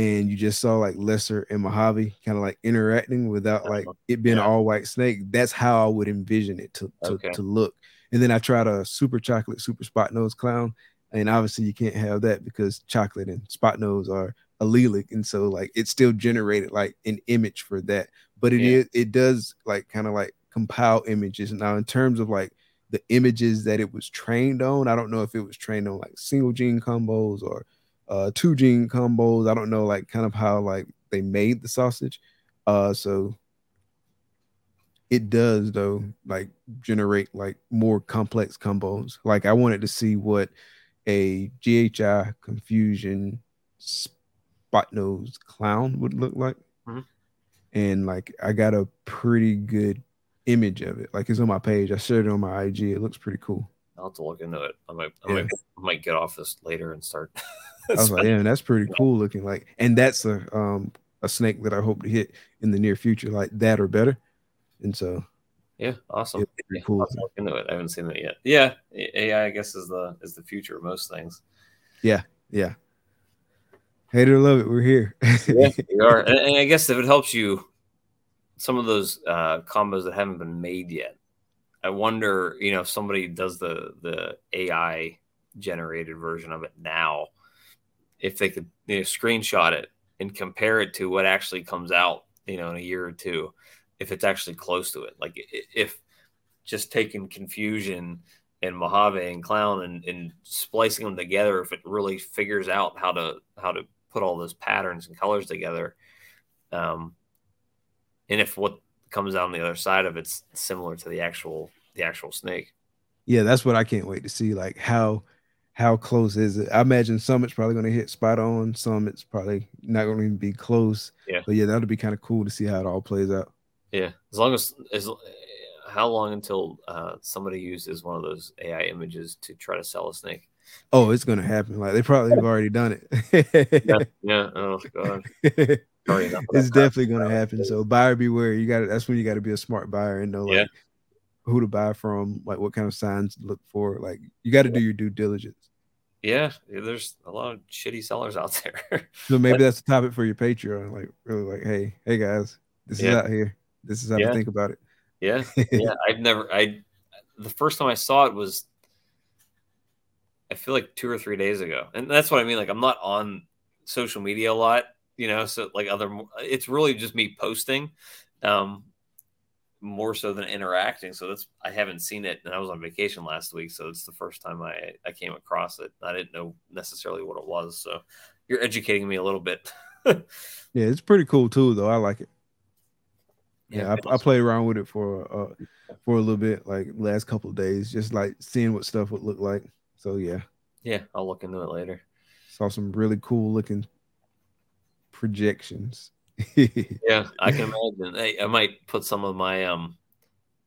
and you just saw like lesser and mojave kind of like interacting without like uh-huh. it being Yeah. all white snake that's how i would envision it to to, Okay. to look and then i tried a super chocolate super spot nose clown and obviously you can't have that because chocolate and spot nose are allelic and so like it still generated like an image for that but it Yeah. is it does like kind of like compile images now in terms of like the images that it was trained on i don't know if it was trained on like single gene combos or uh two gene combos i don't know like kind of how like they made the sausage uh so it does though like generate like more complex combos like i wanted to see what a GHI confusion spot nose clown would look like Mhm. and like i got a pretty good image of it like it's on my page i shared it on my ig it looks pretty cool I'll have to look into it. I might, I Yeah. might, I might get off this later and start. I was like, yeah, that's pretty cool looking. Like, and that's a um a snake that I hope to hit in the near future, like that or better. And so yeah, awesome. Yeah, cool. I'll have to look into it. I haven't seen it yet. Yeah, AI, I guess, is the is the future of most things. Yeah. Yeah. Hate or love it, we're here. Yeah, we are. And, and I guess if it helps you, some of those uh, combos that haven't been made yet, I wonder, you know, if somebody does the the AI generated version of it now, if they could you know, screenshot it and compare it to what actually comes out, you know, in a year or two, if it's actually close to it. Like if just taking confusion and Mojave and Clown and, and splicing them together, if it really figures out how to how to put all those patterns and colors together, um, and if what comes out on the other side of it's similar to the actual the actual snake. Yeah, that's what I can't wait to see. Like how how close is it? I imagine some it's probably going to hit spot on. Some it's probably not going to be close. Yeah. But yeah, that'll be kind of cool to see how it all plays out. Yeah, as long as as how long until uh, somebody uses one of those AI images to try to sell a snake? Oh, it's going to happen. Like they probably have already done it. Yeah, yeah. Oh god. Sorry, it's crap. definitely going to happen. So buyer beware. You got to. That's when you got to be a smart buyer and know like Yeah. who to buy from, like what kind of signs to look for. Like you got to do your due diligence. Yeah, yeah, there's a lot of shitty sellers out there. So maybe that's the topic for your Patreon. Like really, like hey, hey guys, this is out here. This is how Yeah. to think about it. yeah, yeah. I've never. I the first time I saw it was, I feel like two or three days ago, and that's what I mean. Like I'm not on social media a lot, you know. So like other, it's really just me posting, um, more so than interacting. So that's I haven't seen it, and I was on vacation last week, so it's the first time I I came across it. I didn't know necessarily what it was, so you're educating me a little bit. Yeah, it's pretty cool too, though. I like it. Yeah, I, I awesome. played around with it for uh for a little bit, like last couple of days, just like seeing what stuff would look like. So yeah, Yeah, I'll look into it later. saw some really cool looking projections. Yeah, I can imagine. Hey, I might put some of my um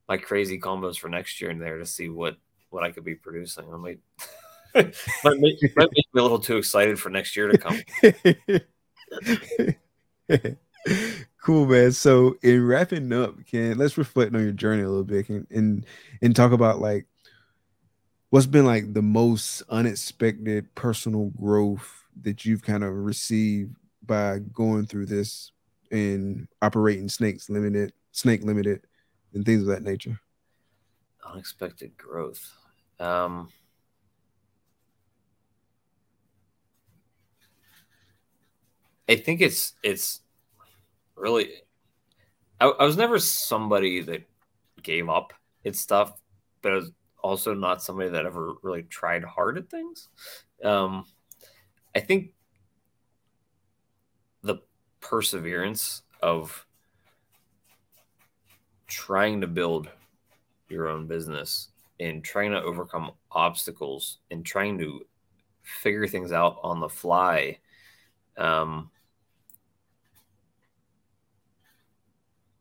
my crazy combos for next year in there to see what what I could be producing. I might might, make, might make me a little too excited for next year to come. cool, man. So in wrapping up, Ken, let's reflect on your journey a little bit and and, and talk about like what's been like the most unexpected personal growth that you've kind of received by going through this and operating snakes limited, snake limited, and things of that nature. Unexpected growth. Um I think it's it's really I, I was never somebody that gave up at stuff, but I was also not somebody that ever really tried hard at things. Um, I think perseverance of trying to build your own business and trying to overcome obstacles and trying to figure things out on the fly um,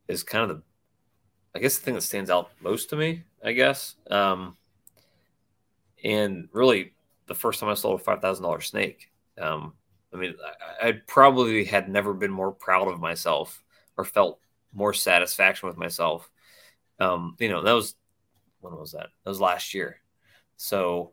is kind of the I guess the thing that stands out most to me, I guess. Um, and really, the first time I sold a five thousand dollar snake, um, I mean, I, I probably had never been more proud of myself or felt more satisfaction with myself. Um, you know, that was when was that? That was last year. So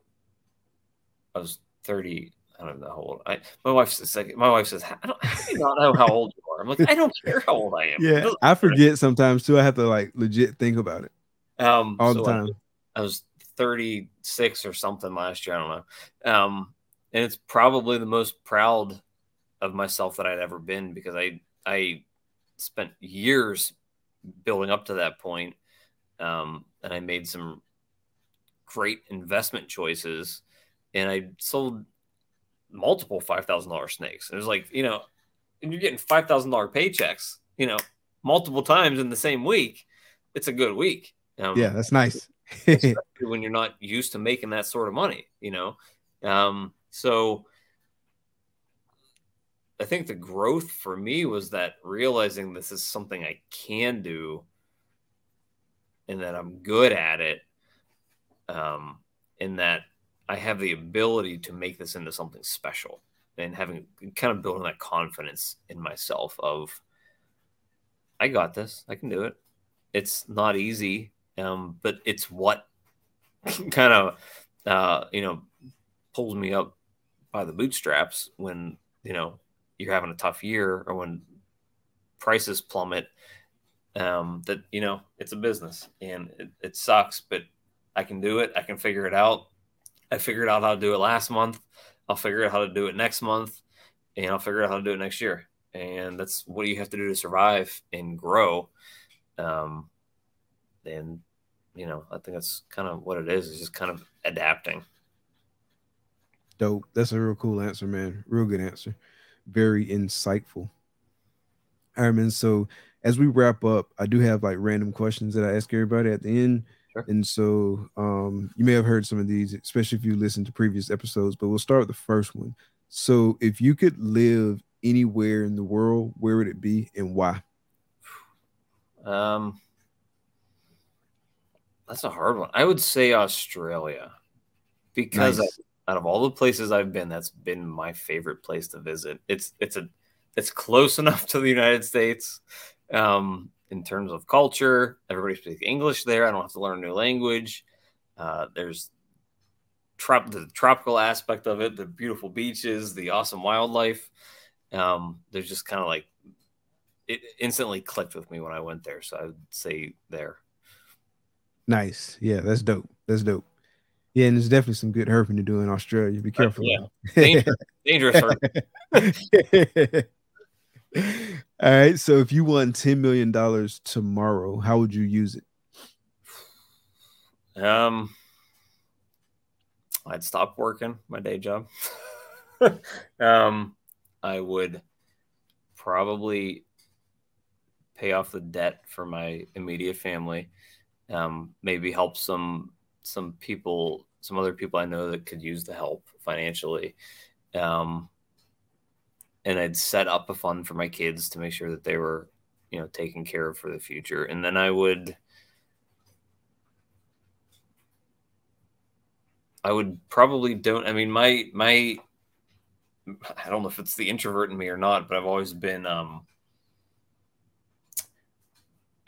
I was thirty. I don't know how old. I my wife says like my wife says I don't, how do not know how old you are. I'm like I don't care how old I am. Yeah, I forget sometimes too. I have to like legit think about it Um, all so the I- time. I was 36 or something last year. I don't know. Um, and it's probably the most proud of myself that I'd ever been because I I spent years building up to that point. Um, and I made some great investment choices and I sold multiple five thousand dollar snakes. And it was like, you know, and you're getting five thousand dollar paychecks, you know, multiple times in the same week. It's a good week. Um, Yeah, that's nice. when you're not used to making that sort of money, you know. Um, so I think the growth for me was that realizing this is something I can do and that I'm good at it. Um, and that I have the ability to make this into something special and having kind of building that confidence in myself of I got this, I can do it. It's not easy, um, but it's what kind of uh, you know pulls me up by the bootstraps when you know you're having a tough year or when prices plummet. Um, that you know it's a business and it, it sucks, but I can do it. I can figure it out. I figured out how to do it last month. I'll figure out how to do it next month, and I'll figure out how to do it next year. And that's what you have to do to survive and grow. Um, and you know, I think that's kind of what it is. Is just kind of adapting. Dope. That's a real cool answer, man. Real good answer. Very insightful. All right, man. So as we wrap up, I do have like random questions that I ask everybody at the end. Sure. And so um, you may have heard some of these, especially if you listen to previous episodes, but we'll start with the first one. So if you could live anywhere in the world, where would it be and why? Um, that's a hard one. I would say Australia because Nice. Out of all the places I've been, that's been my favorite place to visit. It's it's a it's close enough to the United States um, in terms of culture. Everybody speaks English there. I don't have to learn a new language. Uh, there's trop- the tropical aspect of it, the beautiful beaches, the awesome wildlife. Um, there's just kind of like it instantly clicked with me when I went there. So I would say there. Nice. Yeah, that's dope. That's dope. Yeah, and there's definitely some good herping to do in Australia. Be careful. yeah. Dangerous, dangerous. All right. So if you won $10 million tomorrow, how would you use it? Um, I'd stop working my day job. um, I would probably pay off the debt for my immediate family. Um, maybe help some some people, some other people I know that could use the help financially. Um, and I'd set up a fund for my kids to make sure that they were, you know, taken care of for the future. And then I would I would probably don't. I mean, my my, I don't know if it's the introvert in me or not, but I've always been. um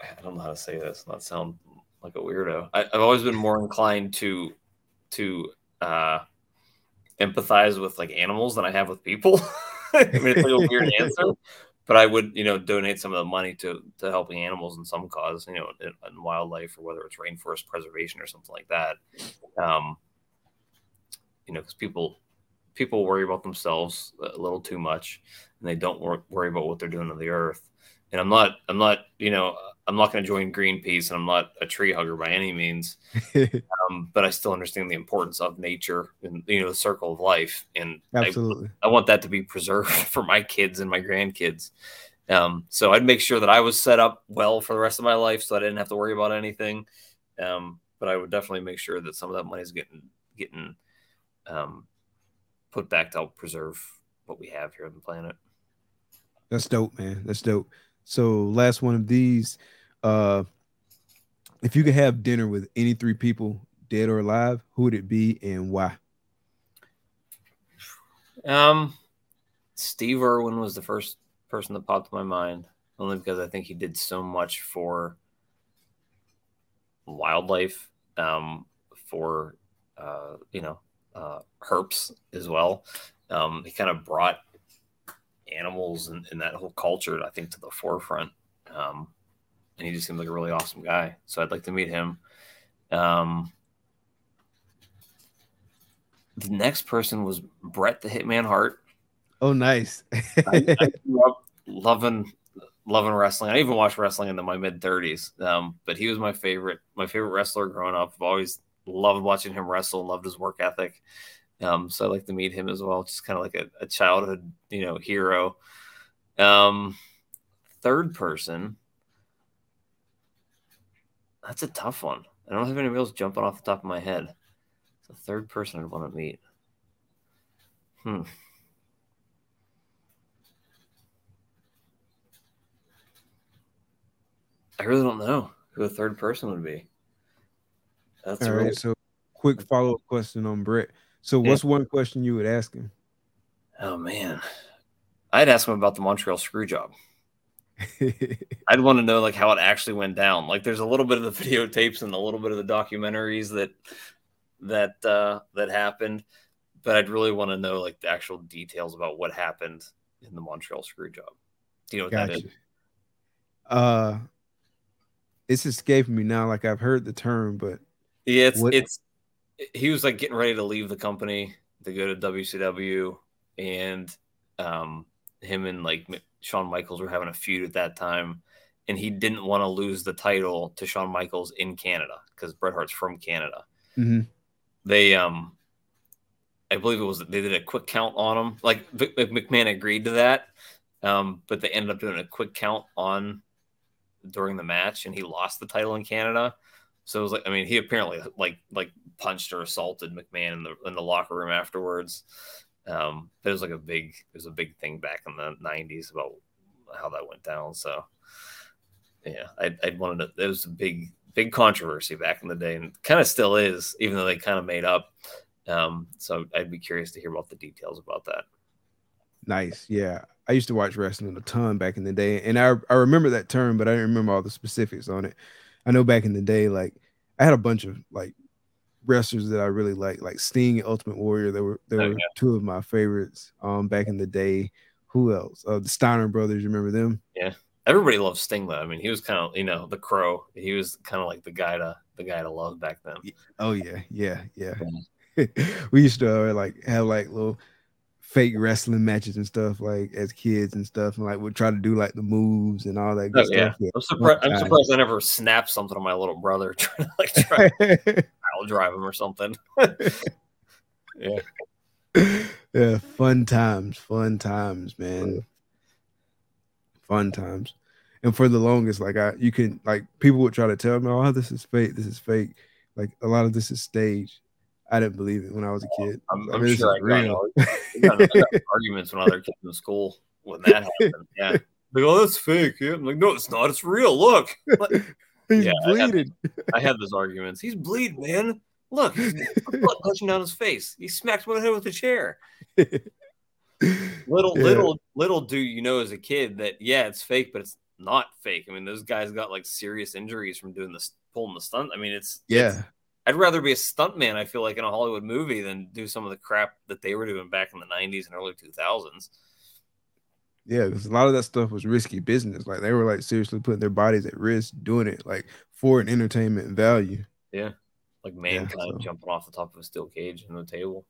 I don't know how to say this. Not sound like a weirdo. I, I've always been more inclined to to uh empathize with like animals than I have with people. I mean, it's like a weird answer, but I would, you know, donate some of the money to to helping animals in some cause, you know, in, in wildlife or whether it's rainforest preservation or something like that. Um, you know, because people people worry about themselves a little too much, and they don't wor- worry about what they're doing to the earth. And I'm not, I'm not, you know, I'm not going to join Greenpeace, and I'm not a tree hugger by any means. Um, but I still understand the importance of nature and you know the circle of life, and I, Absolutely. I want that to be preserved for my kids and my grandkids. Um, so I'd make sure that I was set up well for the rest of my life, so I didn't have to worry about anything. Um, but I would definitely make sure that some of that money is getting getting um, put back to help preserve what we have here on the planet. That's dope, man. That's dope. So last one of these. Uh if you could have dinner with any three people, dead or alive, who would it be and why? Um, Steve Irwin was the first person that popped in my mind, only because I think he did so much for wildlife, um, for uh, you know, uh, herps as well. Um, he kind of brought animals and, and that whole culture, I think, to the forefront. Um, and he just seemed like a really awesome guy. So I'd like to meet him. Um, the next person was Bret the Hitman Hart. Oh, nice. I, I grew up loving loving wrestling. I even watched wrestling into my mid thirties. Um, but he was my favorite, my favorite wrestler growing up. I've always loved watching him wrestle, loved his work ethic. Um, so I'd like to meet him as well. Just kind of like a, a childhood, you know, hero. Um, third person. That's a tough one. I don't have anybody else jumping off the top of my head. It's the third person I'd want to meet. Hmm. I really don't know who a third person would be. That's All really right. So quick follow-up question on Bret. So Yeah. what's one question you would ask him? oh man. I'd ask him about the Montreal screw job. I'd want to know like how it actually went down. Like there's a little bit of the videotapes and a little bit of the documentaries that that uh that happened, but I'd really want to know like the actual details about what happened in the Montreal screw job. Do you know what that Gotcha. is? Uh it's escaping me now. Like I've heard the term, but Yeah, it's What- it's he was like getting ready to leave the company to go to WCW, and um, him and like Shawn Michaels were having a feud at that time, and he didn't want to lose the title to Shawn Michaels in Canada because Bret Hart's from Canada. Mhm. They um, I believe it was they did a quick count on him. Like Vic McMahon agreed to that, um, but they ended up doing a quick count on during the match, and he lost the title in Canada. So it was like, I mean, he apparently like like punched or assaulted McMahon in the in the locker room afterwards. Um, it was like a big it was a big thing back in the '90s about how that went down. So yeah, I I wanted to. It was a big big controversy back in the day, and kind of still is, even though they kind of made up. Um, so I'd be curious to hear about the details about that. Nice. Yeah. I used to watch wrestling a ton back in the day. And I, I remember that term, but I didn't remember all the specifics on it. I know back in the day, like I had a bunch of like wrestlers that I really like, like Sting and Ultimate Warrior. They were they Oh, were yeah. two of my favorites um back in the day. Who else? Uh, the Steiner brothers, you remember them? Yeah. Everybody loves Sting though. I mean, he was kind of you know the Crow. He was kind of like the guy to the guy to love back then. Oh yeah, yeah, yeah. we used to uh, like have like little fake wrestling matches and stuff like as kids and stuff, and like we'd try to do like the moves and all that oh, good Oh, yeah. stuff. I'm surprised. I'm surprised I never snapped something on my little brother trying to like try to pile drive him or something. yeah. yeah, fun times, fun times, man. Fun times. And for the longest, like I you can like people would try to tell me, Oh, this is fake, this is fake. Like a lot of this is staged. I didn't believe it when I was a kid. I'm, I I'm mean, this sure I got, real. I got I got arguments when other kids in school when that happened. Yeah. Like, oh, that's fake. Yeah. I'm like, no, it's not. It's real. Look. He's Yeah, I had- bleeding. I had those arguments. He's bleeding, man. Look, he's blood gushing down his face. He smacked my head with a chair. Little, Yeah. little, little do you know as a kid that yeah, it's fake, but it's not fake. I mean, those guys got like serious injuries from doing this, pulling the stunt. I mean, it's it's- yeah. I'd rather be a stuntman. I feel like in a Hollywood movie than do some of the crap that they were doing back in the '90s and early 2000s. Yeah, because a lot of that stuff was risky business. Like they were like seriously putting their bodies at risk doing it, like for an entertainment value. Yeah. Like Mankind so- jumping off the top of a steel cage in the table.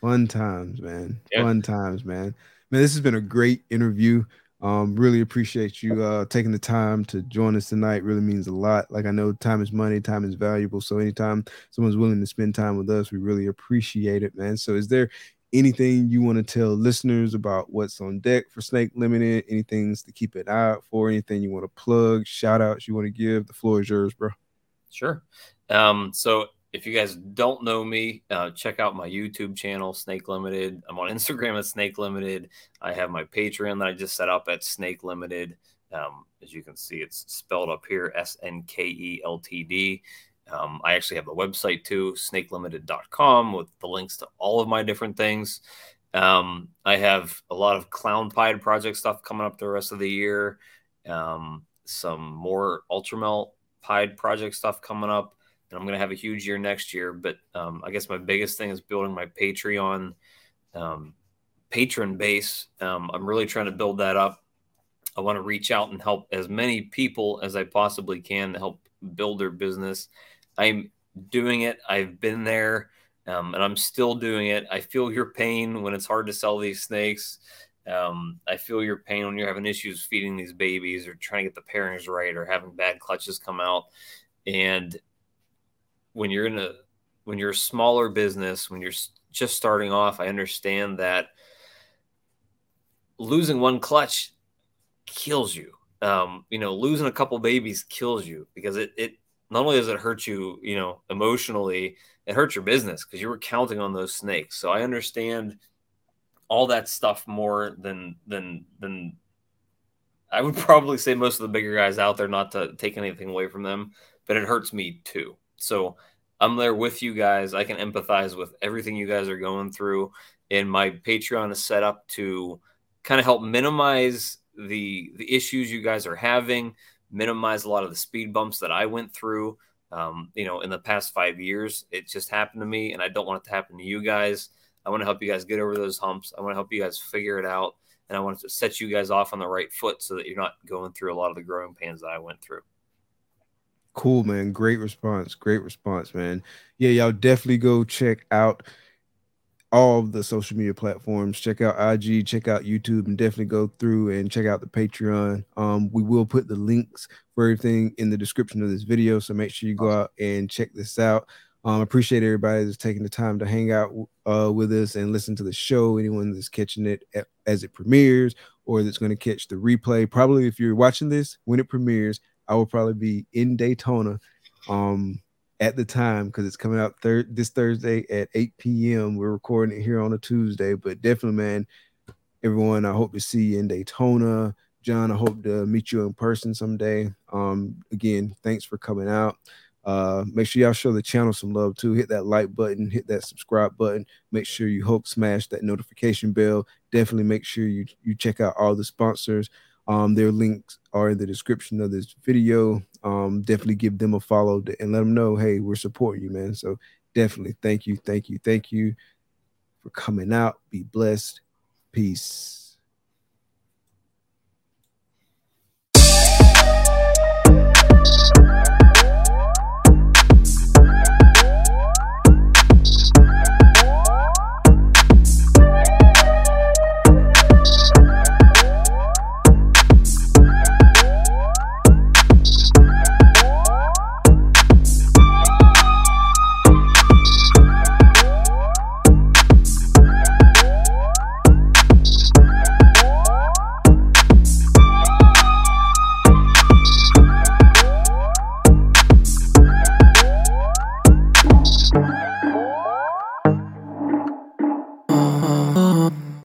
Fun times, man. Yeah. Fun times, man. Man, this has been a great interview. Um, really appreciate you uh taking the time to join us tonight. Really means a lot. Like I know time is money, time is valuable. So anytime someone's willing to spend time with us, we really appreciate it, man. So is there anything you want to tell listeners about what's on deck for Snake Limited? Anything to keep an eye out for? Anything you want to plug? Shout outs you want to give? The floor is yours, bro. Sure. Um, so if you guys don't know me, uh, check out my YouTube channel, Snake Limited. I'm on Instagram at Snake Limited. I have my Patreon that I just set up at Snake Limited. Um, as you can see, it's spelled up here S N K E L T D. Um, I actually have the website too, snakelimited.com, with the links to all of my different things. Um, I have a lot of Clown Pied project stuff coming up the rest of the year. Um, some more Ultramel Pied project stuff coming up and I'm going to have a huge year next year. But um, I guess my biggest thing is building my Patreon um, patron base. Um, I'm really trying to build that up. I want to reach out and help as many people as I possibly can to help build their business. I'm doing it. I've been there, um, and I'm still doing it. I feel your pain when it's hard to sell these snakes. Um, I feel your pain when you're having issues feeding these babies or trying to get the pairings right or having bad clutches come out. And when you're in a when you're a smaller business, when you're just starting off, I understand that losing one clutch kills you. Um, you know, losing a couple babies kills you because it it not only does it hurt you, you know, emotionally, it hurts your business because you were counting on those snakes. So I understand all that stuff more than than than I would probably say most of the bigger guys out there, not to take anything away from them, but it hurts me too. So I'm there with you guys. I can empathize with everything you guys are going through. And my Patreon is set up to kind of help minimize the the issues you guys are having, minimize a lot of the speed bumps that I went through. Um, you know, in the past five years, it just happened to me, and I don't want it to happen to you guys. I want to help you guys get over those humps. I want to help you guys figure it out, and I want to set you guys off on the right foot so that you're not going through a lot of the growing pains that I went through. Cool, man. Great response. Great response, man. Yeah, y'all definitely go check out all the social media platforms. Check out IG, check out YouTube, and definitely go through and check out the Patreon. Um, we will put the links for everything in the description of this video. So make sure you go out and check this out. Um, appreciate everybody that's taking the time to hang out uh, with us and listen to the show. Anyone that's catching it as it premieres or that's going to catch the replay. Probably if you're watching this when it premieres, I will probably be in Daytona Um, at the time because it's coming out thir- this Thursday at 8 p.m. We're recording it here on a Tuesday, but definitely, man, everyone, I hope to see you in Daytona. John, I hope to meet you in person someday. Um, again, thanks for coming out. Uh, make sure y'all show the channel some love too. Hit that like button, hit that subscribe button. Make sure you hope smash that notification bell. Definitely make sure you you check out all the sponsors. Um, their links are in the description of this video. Um, definitely give them a follow and let them know, hey, we're supporting you, man. So definitely thank you, thank you, thank you for coming out. Be blessed. Peace.